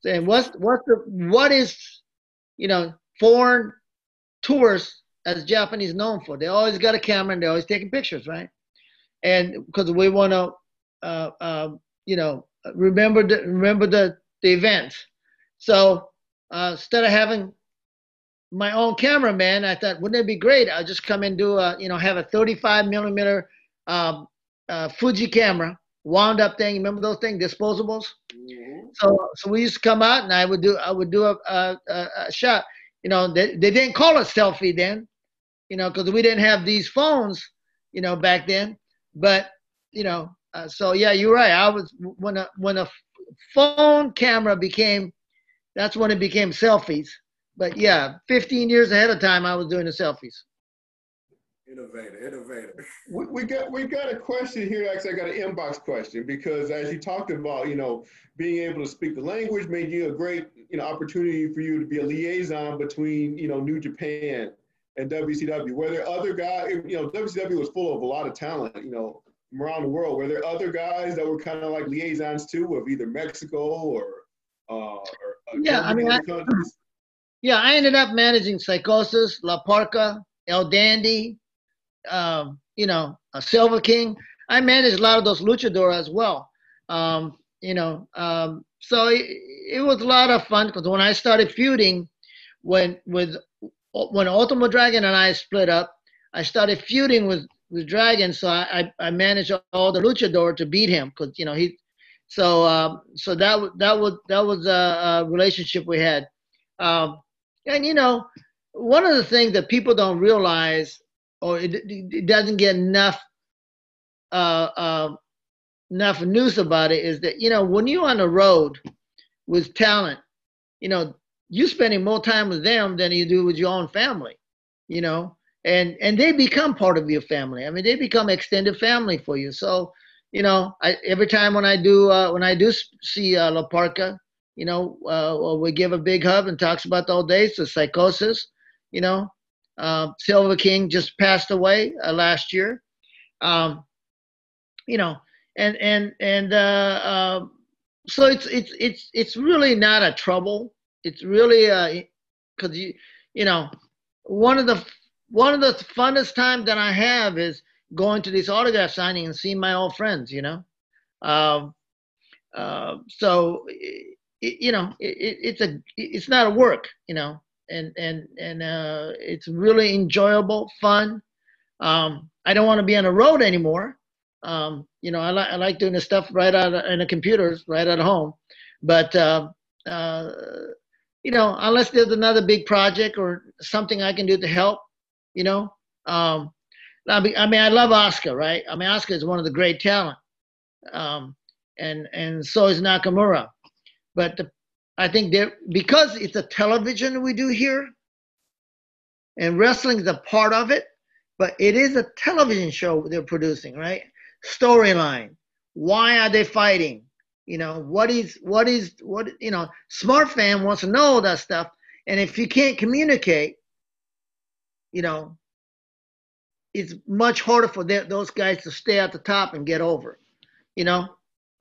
saying what's what's the what is you know foreign tourists as Japanese known for? They always got a camera and they're always taking pictures, right? And because we want to, uh, uh, you know, remember the remember the the events. So uh, instead of having my own cameraman, I thought, wouldn't it be great? I'll just come and do a, you know, have a 35 millimeter um, uh, Fuji camera, wound up thing. Remember those things, disposables? So, so we used to come out and I would do, I would do a, a, a, a shot. You know, they, they didn't call it selfie then, you know, because we didn't have these phones, you know, back then. But, you know, uh, so yeah, you're right. I was when a when a phone camera became, that's when it became selfies. But yeah, 15 years ahead of time, I was doing the selfies. Innovator, innovator. <laughs> We, we got we got a question here. Actually, I got an inbox question because as you talked about, you know, being able to speak the language made you a great, you know, opportunity for you to be a liaison between, you know, New Japan and WCW. Were there other guys? You know, WCW was full of a lot of talent, you know, from around the world. Were there other guys that were kind of like liaisons too, of either Mexico or uh, or, uh, Yeah, I mean, I- Yeah, I ended up managing Psychosis, La Parca, El Dandy, um, you know, a Silver King. I managed a lot of those luchador as well. Um, you know, um, so it, it was a lot of fun because when I started feuding, when with when Ultimo Dragon and I split up, I started feuding with with Dragon. So I I, I managed all the luchador to beat him because you know he. So um, so that that was that was a, a relationship we had. Um, and you know, one of the things that people don't realize, or it, it doesn't get enough uh, uh, enough news about it, is that you know when you're on the road with talent, you know you're spending more time with them than you do with your own family, you know, and and they become part of your family. I mean, they become extended family for you. So, you know, I, every time when I do uh, when I do see uh, La Parca, you know, uh, we give a big hug and talks about the old days, the psychosis, you know. Uh, Silver King just passed away uh, last year. Um, you know, and and and uh, uh, so it's it's it's it's really not a trouble. It's really uh, because you you know, one of the one of the funnest times that I have is going to this autograph signing and seeing my old friends. You know, um, uh, so it, you know, it, it's a it's not a work, you know, and and and uh, it's really enjoyable, fun. Um, I don't want to be on the road anymore. Um, you know, I like I like doing the stuff right out of, in the computers, right at home. But uh, uh, you know, unless there's another big project or something I can do to help, you know. Um, I mean, I love Oscar, right? I mean, Oscar is one of the great talent, um, and and so is Nakamura. But the, I think because it's a television we do here, and wrestling is a part of it, but it is a television show they're producing, right? Storyline. Why are they fighting? You know, what is what is what you know, smart fan wants to know all that stuff. And if you can't communicate, you know, it's much harder for those guys to stay at the top and get over. You know,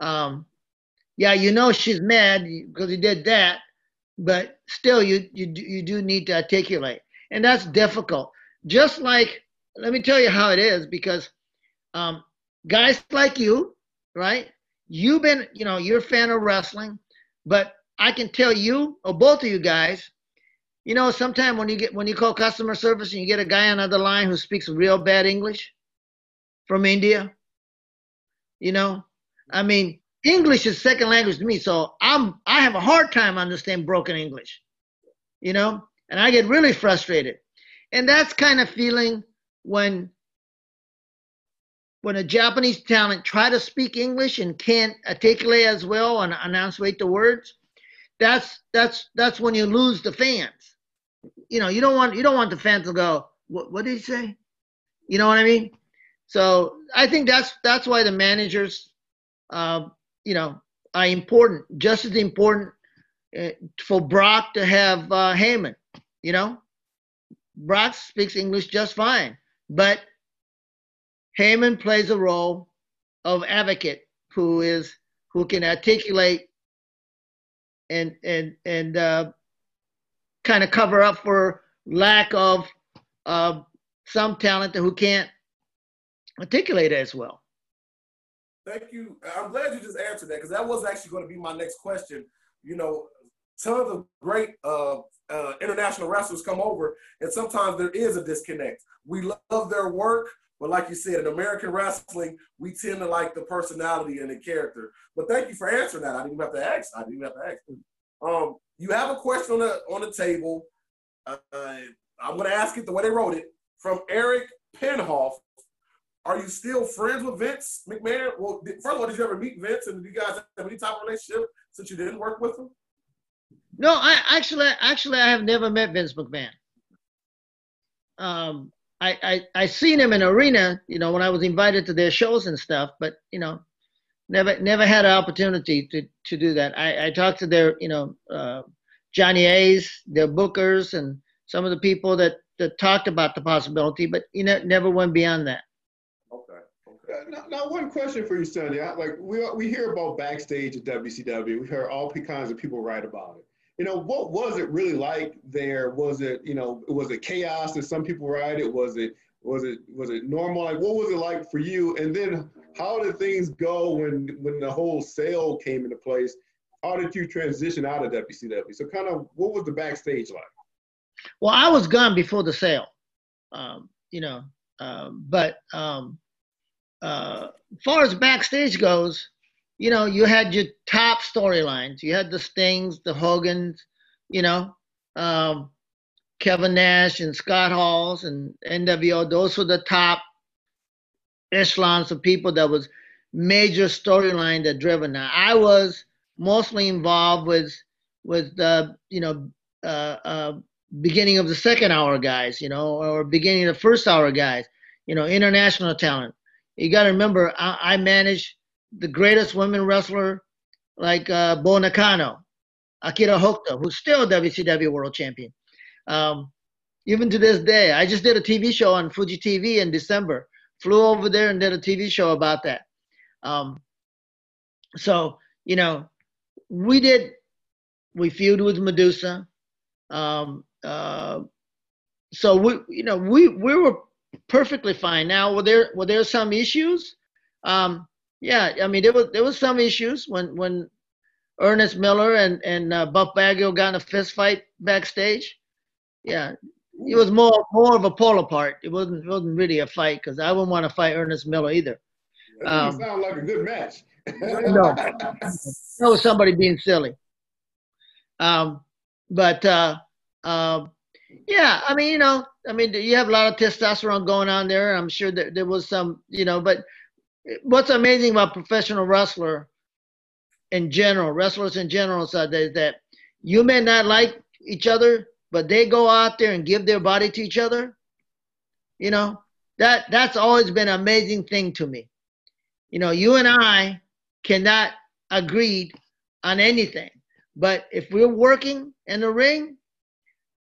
um, yeah, you know she's mad because you did that, but still, you you you do need to articulate, and that's difficult. Just like, let me tell you how it is because um, guys like you, right? You've been, you know, you're a fan of wrestling, but I can tell you, or both of you guys, you know, sometimes when you get when you call customer service and you get a guy on the other line who speaks real bad English from India, you know, I mean, English is second language to me, so I'm I have a hard time understanding broken English, you know, and I get really frustrated, and that's kind of feeling when when a Japanese talent try to speak English and can't articulate as well and enunciate the words. That's that's that's when you lose the fans. You know, you don't want you don't want the fans to go, what what did he say? You know what I mean? So I think that's that's why the managers uh, you know, are important, just as important uh, for Brock to have uh, Heyman. You know, Brock speaks English just fine, but Heyman plays a role of advocate who is who can articulate and and and uh, kind of cover up for lack of uh, some talent who can't articulate as well. Thank you. I'm glad you just answered that because that was actually going to be my next question. You know, tons of great uh, uh, international wrestlers come over, and sometimes there is a disconnect. We love their work, but like you said, in American wrestling, we tend to like the personality and the character. But thank you for answering that. I didn't even have to ask. I didn't even have to ask. Um, you have a question on the on the table. Uh, I'm going to ask it the way they wrote it from Eric Penhoff. Are you still friends with Vince McMahon? Well, first of all, did you ever meet Vince, and did you guys have any type of relationship since you didn't work with him? No, I actually, actually, I have never met Vince McMahon. Um, I, I, I seen him in arena, you know, when I was invited to their shows and stuff, but you know, never, never had an opportunity to, to do that. I, I talked to their, you know, uh, Johnny Ace, their bookers, and some of the people that, that talked about the possibility, but you know, never went beyond that. Okay. Now, now, one question for you, Sonny. Like we we hear about backstage at WCW. We hear all kinds of people write about it. You know, what was it really like there? Was it, you know, was it chaos that some people write it? Was it was it was it normal? Like what was it like for you? And then how did things go when when the whole sale came into place? How did you transition out of WCW? So kind of what was the backstage like? Well, I was gone before the sale. Um, you know, um, but um, uh, far as backstage goes, you know, you had your top storylines. You had the Stings, the Hogans, you know, um, Kevin Nash and Scott Halls and NWO. Those were the top echelons of people that was major storyline that driven. Now I was mostly involved with with the you know uh, uh, beginning of the second hour guys, you know, or beginning of the first hour guys, you know, international talent. You got to remember, I, I managed the greatest women wrestler like uh, Bull Nakano, Akira Hokuto, who's still WCW World Champion. Um, even to this day, I just did a TV show on Fuji TV in December. Flew over there and did a TV show about that. Um, so you know, we did. We feud with Medusa. Um, uh, so we, you know, we we were perfectly fine. Now, were there were there some issues? Um, yeah, I mean, there was there was some issues when when Ernest Miller and and uh, Buff Bagwell got in a fist fight backstage. Yeah, it was more more of a pull apart. It wasn't it wasn't really a fight because I wouldn't want to fight Ernest Miller either. Um, sound like a good match. <laughs> no, that was somebody being silly. Um, but uh, uh, yeah, I mean, you know, I mean, you have a lot of testosterone going on there. I'm sure that there was some, you know, but what's amazing about professional wrestler in general, wrestlers in general, is that you may not like each other, but they go out there and give their body to each other. You know, that that's always been an amazing thing to me. You know, you and I cannot agree on anything, but if we're working in the ring,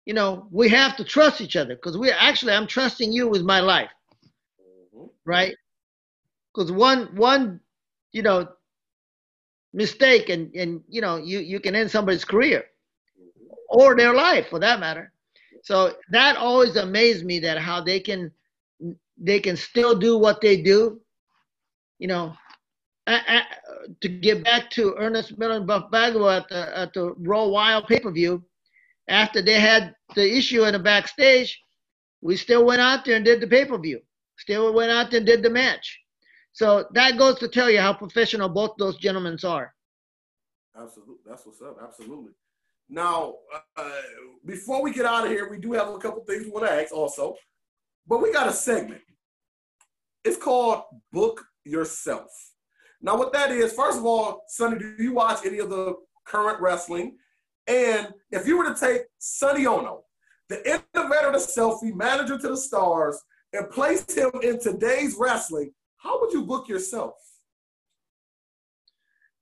you know, we have to trust each other because we're actually I'm trusting you with my life, mm-hmm. right? because one one you know mistake and and you know you you can end somebody's career. Or their life for that matter. So that always amazed me that how they can they can still do what they do you know. I, I, to get back to Ernest Miller and Buff Bagwell at the at the Road Wild pay per view, after they had the issue in the backstage, we still went out there and did the pay per view. Still went out there and did the match. So that goes to tell you how professional both those gentlemen are. Absolutely. That's what's up. Absolutely. Now, uh, before we get out of here, we do have a couple things we want to ask also, but we got a segment. It's called Book Yourself. Now, what that is, first of all, Sonny, do you watch any of the current wrestling? And if you were to take Sonny Onoo, the innovator the selfie, manager to the stars, and place him in today's wrestling, how would you book yourself?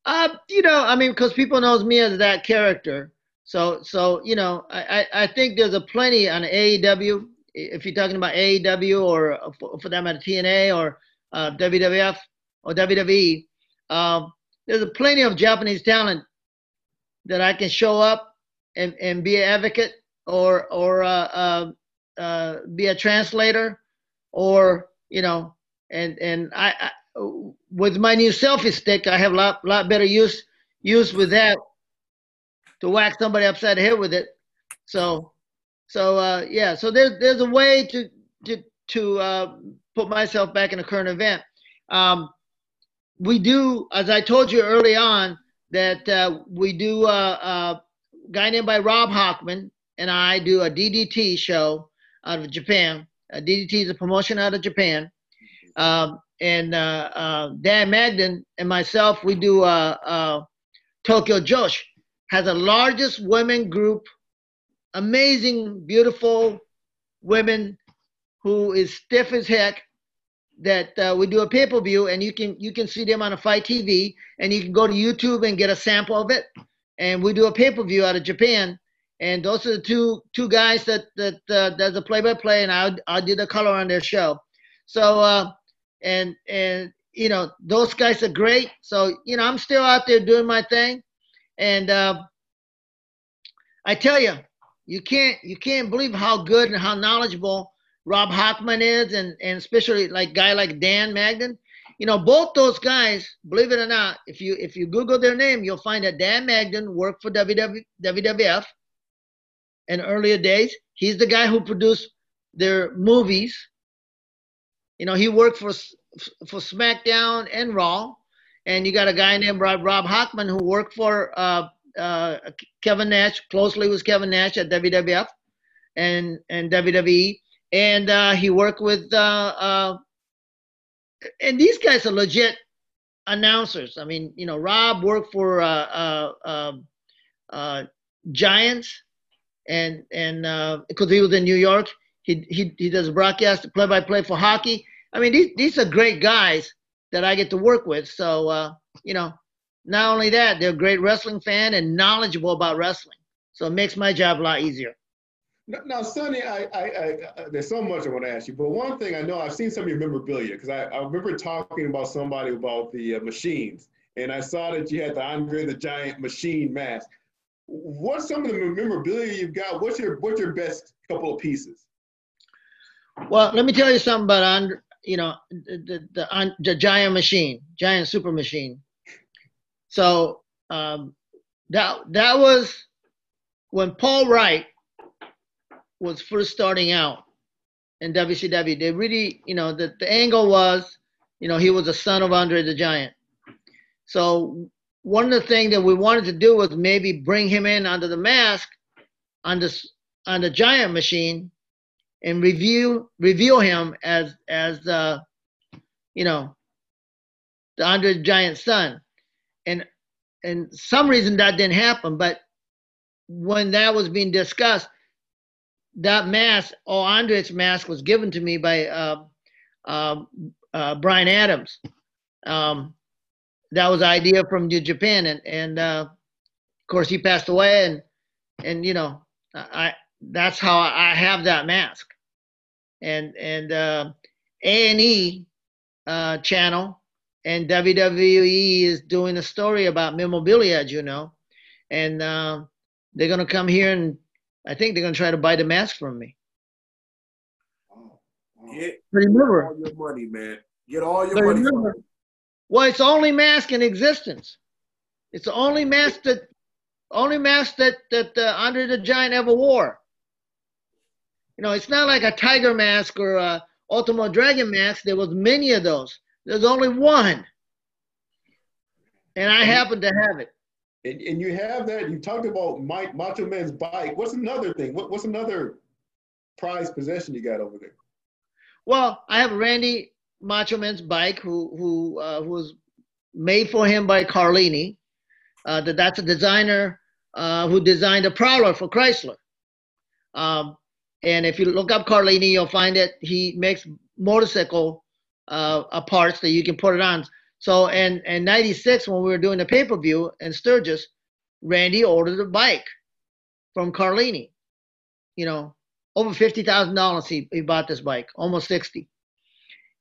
Uh, you know, I mean, because people knows me as that character. So, so you know, I, I think there's a plenty on AEW. If you're talking about AEW or for, for that matter TNA or uh, WWF or WWE, um, there's a plenty of Japanese talent that I can show up and, and be an advocate or or uh, uh, uh, be a translator or you know and and I, I, with my new selfie stick, I have a lot lot better use use with that to whack somebody upside the head with it. So so uh, yeah, so there's there's a way to to to uh, put myself back in a current event. Um, we do, as I told you early on, that uh, we do uh, uh, a guy named by Rob Hockman and I do a DDT show out of Japan. DDT is a promotion out of Japan um, and uh, uh, Dan Magden and myself, we do uh, uh, Tokyo Joshi, has the largest women group, amazing, beautiful women who is stiff as heck. That uh, we do a pay per view, and you can you can see them on a FITE TV, and you can go to YouTube and get a sample of it. And we do a pay per view out of Japan, and those are the two two guys that that uh, does the play by play, and I I do the color on their show. So uh, and and you know those guys are great. So you know I'm still out there doing my thing, and uh, I tell you, you can't you can't believe how good and how knowledgeable Rob Hockman is, and and especially like guy like Dan Magdan. You know, both those guys, believe it or not, if you if you Google their name, you'll find that Dan Magdan worked for WW, WWF in earlier days. He's the guy who produced their movies. You know, he worked for for SmackDown and Raw, and you got a guy named Rob, Rob Hochman who worked for uh, uh, Kevin Nash closely with Kevin Nash at WWF and and WWE, and uh, he worked with uh, uh, and these guys are legit announcers. I mean, you know, Rob worked for uh, um, Giants, and and because he was in New York, he he he does a broadcast play by play for hockey. I mean, these these are great guys that I get to work with. So you know, not only that, they're a great wrestling fan and knowledgeable about wrestling. So it makes my job a lot easier. Now, Sonny, I, I, I, there's so much I want to ask you, but one thing I know I've seen some of your memorabilia because I, I remember talking about somebody about the uh, machines, and I saw that you had the Andre the Giant machine mask. What's some of the memorabilia you've got? What's your what's your best couple of pieces? Well, let me tell you something about Andre. You know, the the, the, the giant machine, giant super machine. So um, that that was when Paul Wight was first starting out in WCW. They really, you know, the, the angle was, you know, he was a son of Andre the Giant. So one of the things that we wanted to do was maybe bring him in under the mask on this on the giant machine and review reveal him as as the you know the Andre the Giant son and and some reason that didn't happen. But when that was being discussed, that mask, or Andre's mask, was given to me by uh, uh, uh, Brian Adams. Um, that was idea from Japan, and and uh, of course he passed away, and and you know I that's how I have that mask, and and uh, A and E uh, channel and WWE is doing a story about memorabilia, as you know, and they're gonna come here and I think they're gonna try to buy the mask from me. Get remember, all your money, man. Get all your money. Remember, well, it's the only mask in existence. It's the only mask that only mask that that uh, Andre the Giant ever wore. You know, it's not like a tiger mask or a Ultimo Dragon mask. There was many of those. There's only one. And I happen to have it. And, and you have that. You talked about Mike Macho Man's bike. What's another thing? What, what's another prized possession you got over there? Well, I have Randy Macho Man's bike, who who uh, was made for him by Carlini. Uh, that that's a designer uh, who designed a Prowler for Chrysler. Um, and if you look up Carlini, you'll find that he makes motorcycle uh, parts that you can put it on. So in, in 96, when we were doing the pay-per-view in Sturgis, Randy ordered a bike from Carlini. You know, over $50,000 he, he bought this bike, almost 60.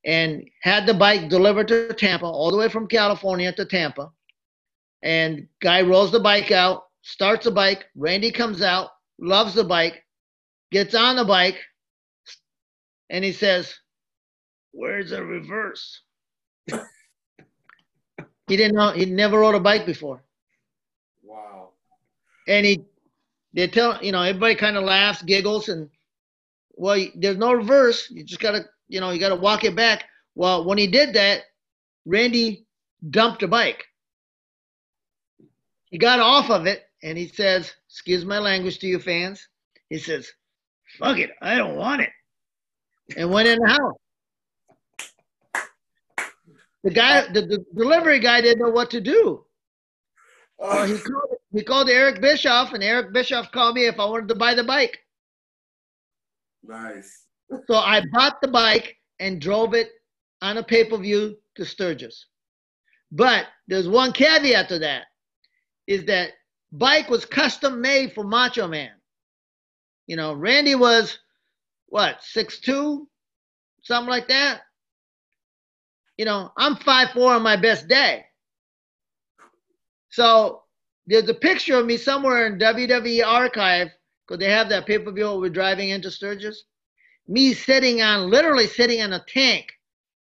And had the bike delivered to Tampa, all the way from California to Tampa. And guy rolls the bike out, starts the bike. Randy comes out, loves the bike, gets on the bike, and he says, Where's the reverse? <laughs> he didn't know. He never rode a bike before. Wow. And he, they tell you know everybody kind of laughs, giggles, and well, there's no reverse. You just gotta you know you gotta walk it back. Well, when he did that, Randy dumped a bike. He got off of it and he says, "Excuse my language to you fans." He says, "Fuck it, I don't want it," and went in the house. The guy, the, the delivery guy didn't know what to do. Uh, he, called, he called Eric Bischoff, and Eric Bischoff called me if I wanted to buy the bike. Nice. So I bought the bike and drove it on a pay per view to Sturgis. But there's one caveat to that is that bike was custom made for Macho Man. You know, Randy was what, six two, something like that. You know, I'm five four on my best day. So there's a picture of me somewhere in WWE archive because they have that pay per view we're driving into Sturgis. Me sitting on, literally sitting on a tank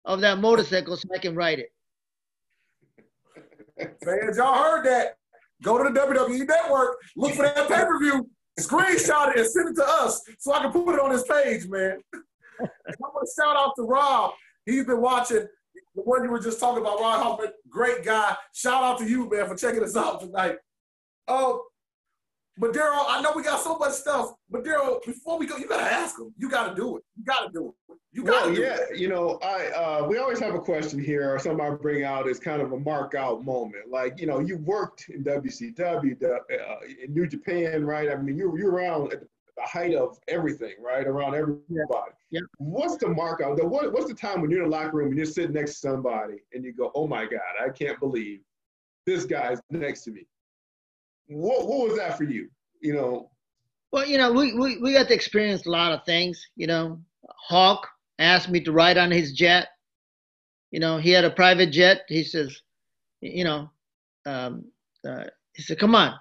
of that motorcycle so I can ride it. Fans, y'all heard that. Go to the WWE Network, look for that pay per view, screenshot it, and send it to us so I can put it on this page, man. I want to shout out to Rob. He's been watching the one you were just talking about, Ron Hoffman. Great guy. Shout out to you, man, for checking us out tonight. Oh, but Daryl, I know we got so much stuff, but Daryl, before we go, you gotta ask him. You gotta do it. You gotta do it. You gotta. Well, yeah, it. you know, I uh, we always have a question here, or something I bring out is kind of a mark out moment. Like, you know, you worked in WCW, uh, in New Japan, right? I mean, you you're around at the height of everything, right? Around everybody. Yeah. What's the mark out? The, what, what's the time when you're in the locker room and you're sitting next to somebody and you go, "Oh my God, I can't believe this guy's next to me." What what was that for you? You know. Well, you know, we, we, we got to experience a lot of things. You know, Hawk asked me to ride on his jet. You know, he had a private jet. He says, you know, um, uh, he said, "Come on,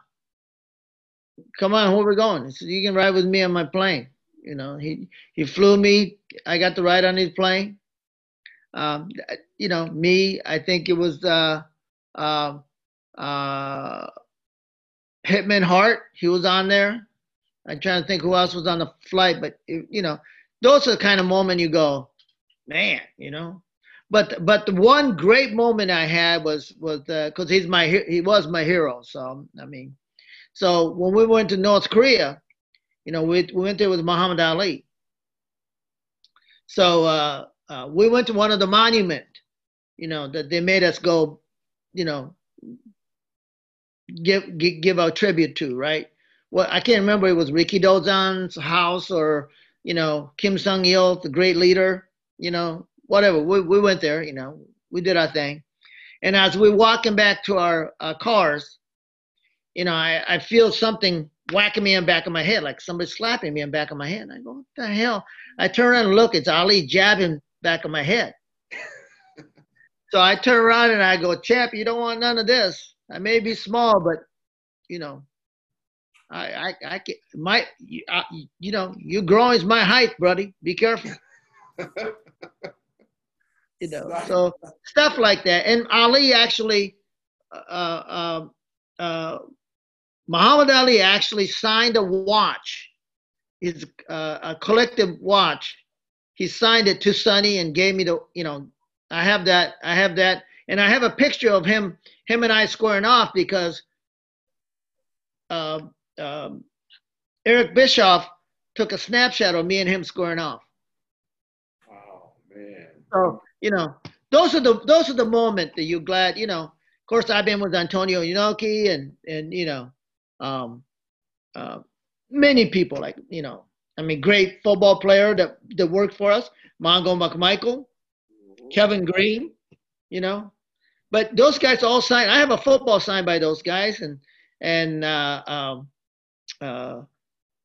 come on, where we going?" He said, "You can ride with me on my plane." You know, he he flew me. I got to ride on his plane. Um, you know, me. I think it was uh, uh, uh, Hitman Hart. He was on there. I'm trying to think who else was on the flight, but it, you know, those are the kind of moment you go, man, you know. But but the one great moment I had was was because uh, he's my he was my hero. So I mean, so when we went to North Korea, you know, we we went there with Muhammad Ali. So uh, uh, we went to one of the monument, you know, that they made us go, you know, give give, give our tribute to, right? Well, I can't remember it was Rikidozan's house or you know Kim Sung Il, the great leader, you know, whatever. We we went there, you know, we did our thing, and as we're walking back to our uh, cars, you know, I, I feel something whacking me in the back of my head, like somebody slapping me in the back of my head. I go, what the hell? I turn around and look, it's Ali jabbing back of my head. <laughs> so I turn around and I go, champ, you don't want none of this. I may be small, but you know, I I I can my you, I, you know you growing is my height, buddy. Be careful. <laughs> you know, so stuff like that. And Ali actually, uh, uh, uh, Muhammad Ali actually signed a watch, his uh, a collective watch. He signed it to Sonny and gave me the, you know, I have that, I have that, and I have a picture of him him and I squaring off because uh, um, Eric Bischoff took a snapshot of me and him squaring off. Oh man! So you know, those are the those are the moments that you're glad. You know, of course, I've been with Antonio Inoki and and you know, um, uh, many people like you know, I mean, great football player that that worked for us, Mongo McMichael, Kevin Greene you know, but those guys all signed. I have a football signed by those guys, and and uh, um, uh,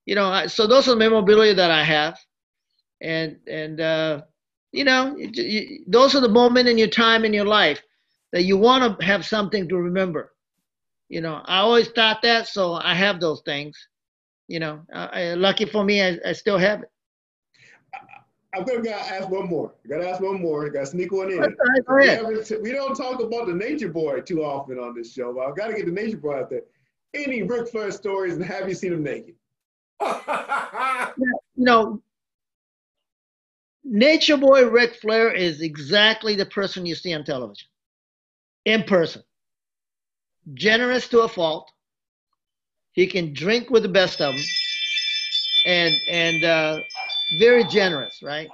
you know, so those are the memorabilia that I have, and and uh, you know, you, those are the moment in your time in your life that you want to have something to remember. You know, I always thought that, so I have those things. You know, uh, lucky for me, I, I still have it. I'm gonna gotta ask one more. I gotta ask one more. I gotta sneak one in. Right. We, we, don't talk about the Nature Boy too often on this show, but I've got to get the Nature Boy out there. Any Ric Flair stories, and have you seen him naked? <laughs> you know, Nature Boy Ric Flair is exactly the person you see on television, in person. Generous to a fault. He can drink with the best of them, and and. Uh, very generous, right?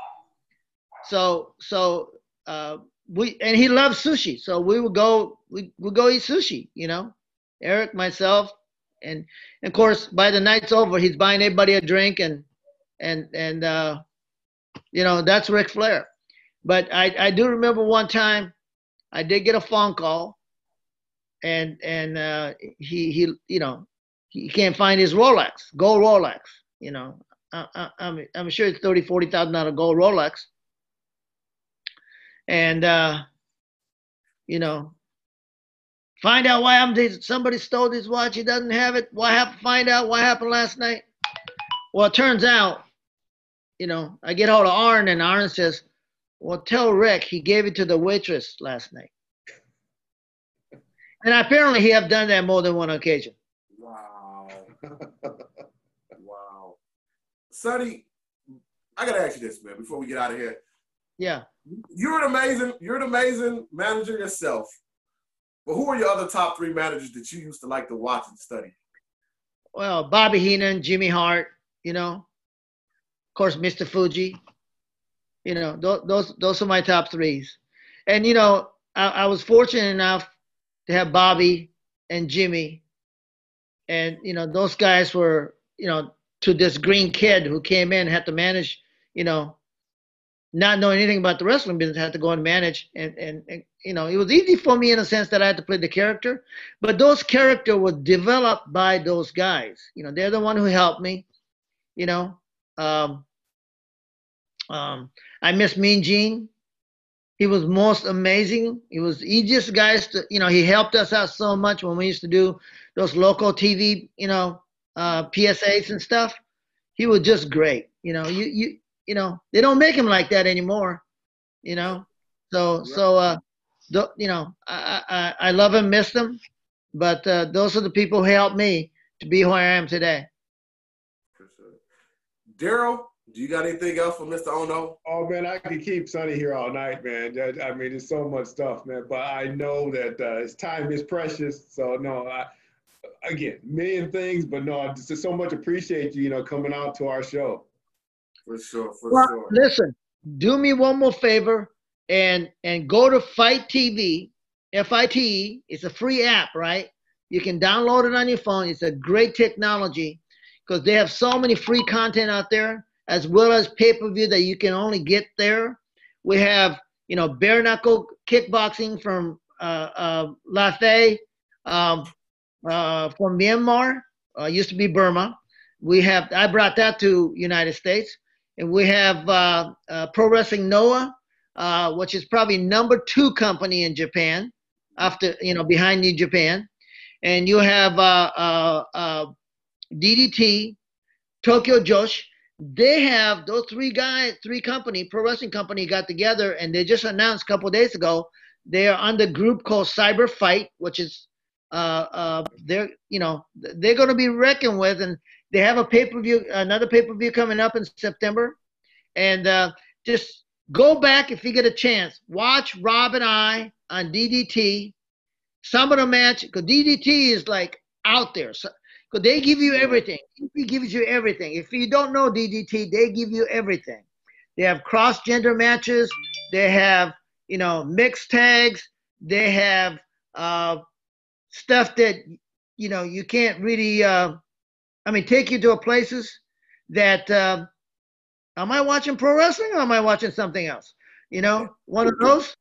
So so uh, we and he loves sushi, so we would go we would go eat sushi, you know, Eric, myself, and, and of course by the night's over, he's buying everybody a drink and and and uh, you know that's Ric Flair. But I I do remember one time I did get a phone call, and and uh, he he you know he can't find his Rolex, gold Rolex, you know. I, I'm I'm sure it's 30, 40,000 dollar gold Rolex. And uh, you know, find out why I'm somebody stole his watch. He doesn't have it. What happened? Find out what happened last night. Well, it turns out, you know, I get hold of Arn, and Arn says, "Well, tell Rick he gave it to the waitress last night." And apparently, he have done that more than one occasion. Wow. <laughs> wow. Sonny, I gotta ask you this, man, before we get out of here. Yeah. You're an amazing, you're an amazing manager yourself. But who are your other top three managers that you used to like to watch and study? Well, Bobby Heenan, Jimmy Hart, you know, of course, Mr. Fuji. You know, those those those are my top threes. And you know, I, I was fortunate enough to have Bobby and Jimmy, and you know, those guys were, you know, to this green kid who came in had to manage, you know, not knowing anything about the wrestling business, had to go and manage. And, and, and, you know, it was easy for me in a sense that I had to play the character, but those character was developed by those guys. You know, they're the one who helped me. You know, um, um, I miss Mean Gene. He was most amazing. He was easiest guys to, you know, he helped us out so much when we used to do those local TV, you know, uh, PSAs and stuff. He was just great. You know, you you you know they don't make him like that anymore. You know, so so uh, th- you know I, I I love him, miss him, but uh, those are the people who helped me to be who I am today. Daryl, do you got anything else for Mr. Onoo? Oh man, I could keep Sonny here all night, man. That, I mean, there's so much stuff, man. But I know that uh, his time is precious. So no, I, again, million things, but no, I just so much appreciate you, you know, coming out to our show. For sure, for Well, sure. listen, do me one more favor and and go to FITE TV, F I T E. It's a free app, right? You can download it on your phone. It's a great technology because they have so many free content out there, as well as pay per view that you can only get there. We have, you know, bare knuckle kickboxing from uh, uh, Lethwei, um, uh, from Myanmar, uh, used to be Burma. We have I brought that to United States, and we have uh, uh, Pro Wrestling Noah, uh, which is probably number two company in Japan, after you know behind New Japan, and you have uh, uh, uh, DDT, Tokyo Joshi. They have those three guys, three company, pro wrestling company got together, and they just announced a couple days ago they are on the group called Cyber Fight, which is uh, uh, they're you know they're going to be reckoned with, and they have a pay per view, another pay per view coming up in September, and uh, just go back if you get a chance. Watch Rob and I on DDT. Some of the match because DDT is like out there, so because they give you everything. DDT gives you everything. If you don't know DDT, they give you everything. They have cross gender matches. They have you know mixed tags. They have uh, stuff that you know you can't really uh, i mean take you to a places that uh, am i watching pro wrestling or am i watching something else you know one of those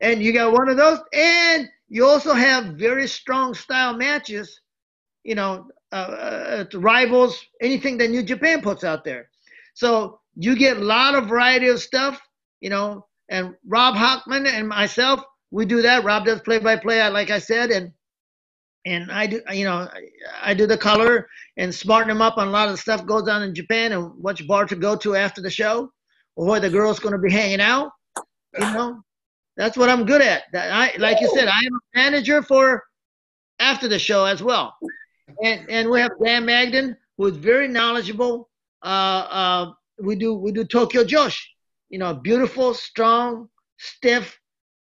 and you got one of those and you also have very strong style matches you know uh, uh, rivals anything that new japan puts out there so you get a lot of variety of stuff you know and rob hockman and myself we do that rob does play by play like i said and and I do, you know, I do the color and smarten them up on a lot of the stuff goes on in Japan and which bar to go to after the show, or where the girl's going to be hanging out. You know, that's what I'm good at. That I, like you said, I am a manager for after the show as well. And and we have Dan Magden, who is very knowledgeable. Uh, uh, we do we do Tokyo Joshi, you know, beautiful, strong, stiff,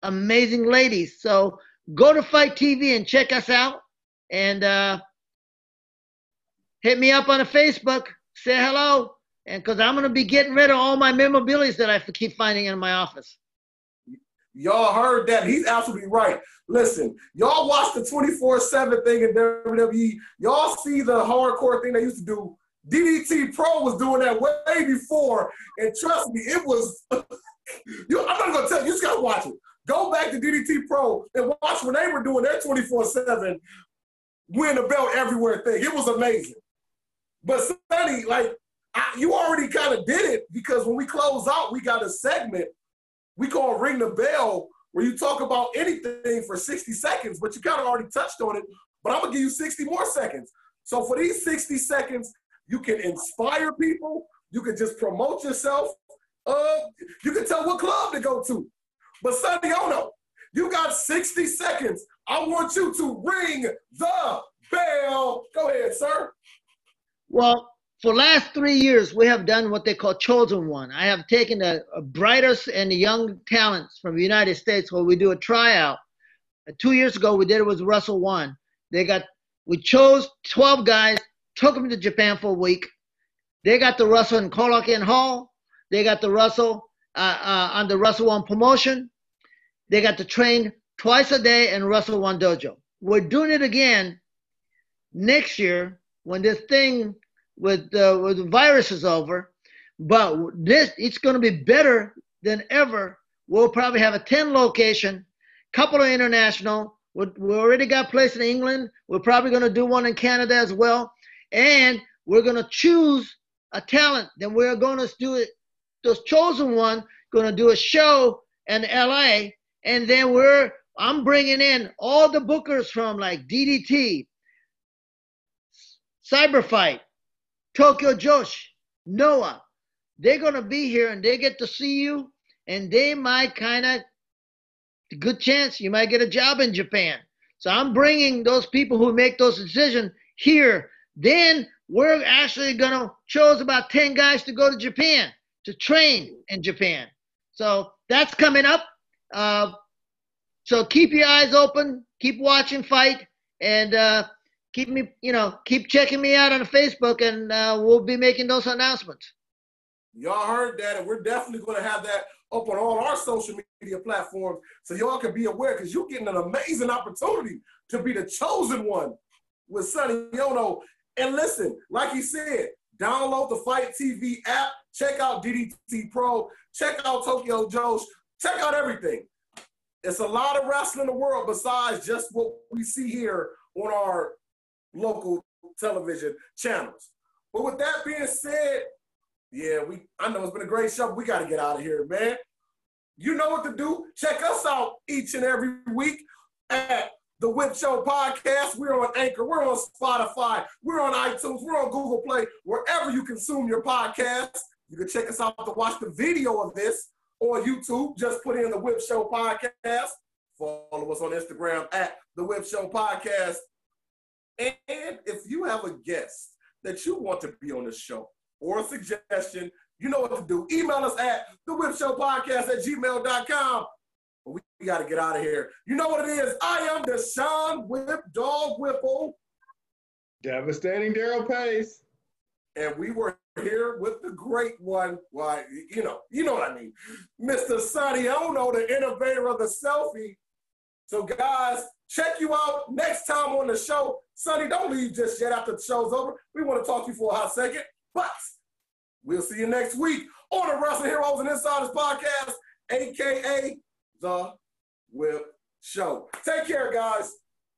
amazing ladies. So go to FITE TV and check us out and uh, hit me up on the Facebook. Say hello, and because I'm gonna be getting rid of all my memorabilia that I keep finding in my office. Y'all heard that. He's absolutely right. Listen, y'all watch the 24-7 thing in WWE. Y'all see the hardcore thing they used to do. DDT Pro was doing that way before. And trust me, it was <laughs> you, I'm not gonna tell you, you just gotta watch it. Go back to DDT Pro and watch when they were doing their 24-7 win the belt everywhere thing. It was amazing. But Sonny, like, I, you already kind of did it because when we close out, we got a segment we call Ring the Bell where you talk about anything for 60 seconds, but you kind of already touched on it. But I'm gonna give you 60 more seconds. So for these 60 seconds, you can inspire people. You can just promote yourself. Uh, you can tell what club to go to. But Sonny Onoo, you got 60 seconds. I want you to ring the bell. Go ahead, sir. Well, for last three years, we have done what they call chosen one. I have taken the brightest and the young talents from the United States where we do a tryout. Uh, two years ago, we did it with Wrestle-1. They got we chose 12 guys, took them to Japan for a week. They got the Russell and in Korakuen Hall. They got the Russell uh, uh, on the Wrestle-1 promotion. They got to train twice a day in Wrestle-1 dojo. We're doing it again next year when this thing with uh, with the virus is over. But this it's going to be better than ever. We'll probably have a 10 location, couple of international. We, we already got place in England. We're probably going to do one in Canada as well, and we're going to choose a talent. Then we're going to do it. Those chosen one going to do a show in LA, and then we're I'm bringing in all the bookers from like DDT, Cyberfight, Tokyo Joshi, Noah. They're going to be here and they get to see you, and they might kind of, good chance you might get a job in Japan. So I'm bringing those people who make those decisions here. Then we're actually going to choose about 10 guys to go to Japan to train in Japan. So that's coming up. Uh, so keep your eyes open, keep watching FITE, and uh, keep me, you know, keep checking me out on Facebook, and uh, we'll be making those announcements. Y'all heard that, and we're definitely going to have that up on all our social media platforms so y'all can be aware because you're getting an amazing opportunity to be the chosen one with Sonny Onoo. And listen, like he said, download the FITE TV app, check out DDT Pro, check out Tokyo Joshi, check out everything. It's a lot of wrestling in the world besides just what we see here on our local television channels. But with that being said, yeah, we I know it's been a great show. We got to get out of here, man. You know what to do. Check us out each and every week at the Whip Show Podcast. We're on Anchor, we're on Spotify, we're on iTunes, we're on Google Play, wherever you consume your podcast. You can check us out to watch the video of this on YouTube. Just put in the Whip Show Podcast. Follow us on Instagram at the Whip Show Podcast. And if you have a guest that you want to be on the show or a suggestion, you know what to do. Email us at the Whip Show Podcast at gmail.com. But we got to get out of here. You know what it is. I am the Sean Whip Dog Whipple. Devastating Daryl Pace. And we were here with the great one. Why, you know, you know what I mean. Mr. Sonny Onoo, the innovator of the selfie. So, guys, check you out next time on the show. Sonny, don't leave just yet after the show's over. We want to talk to you for a hot second. But we'll see you next week on the Wrestling Heroes and Insiders podcast, aka The Whip Show. Take care, guys.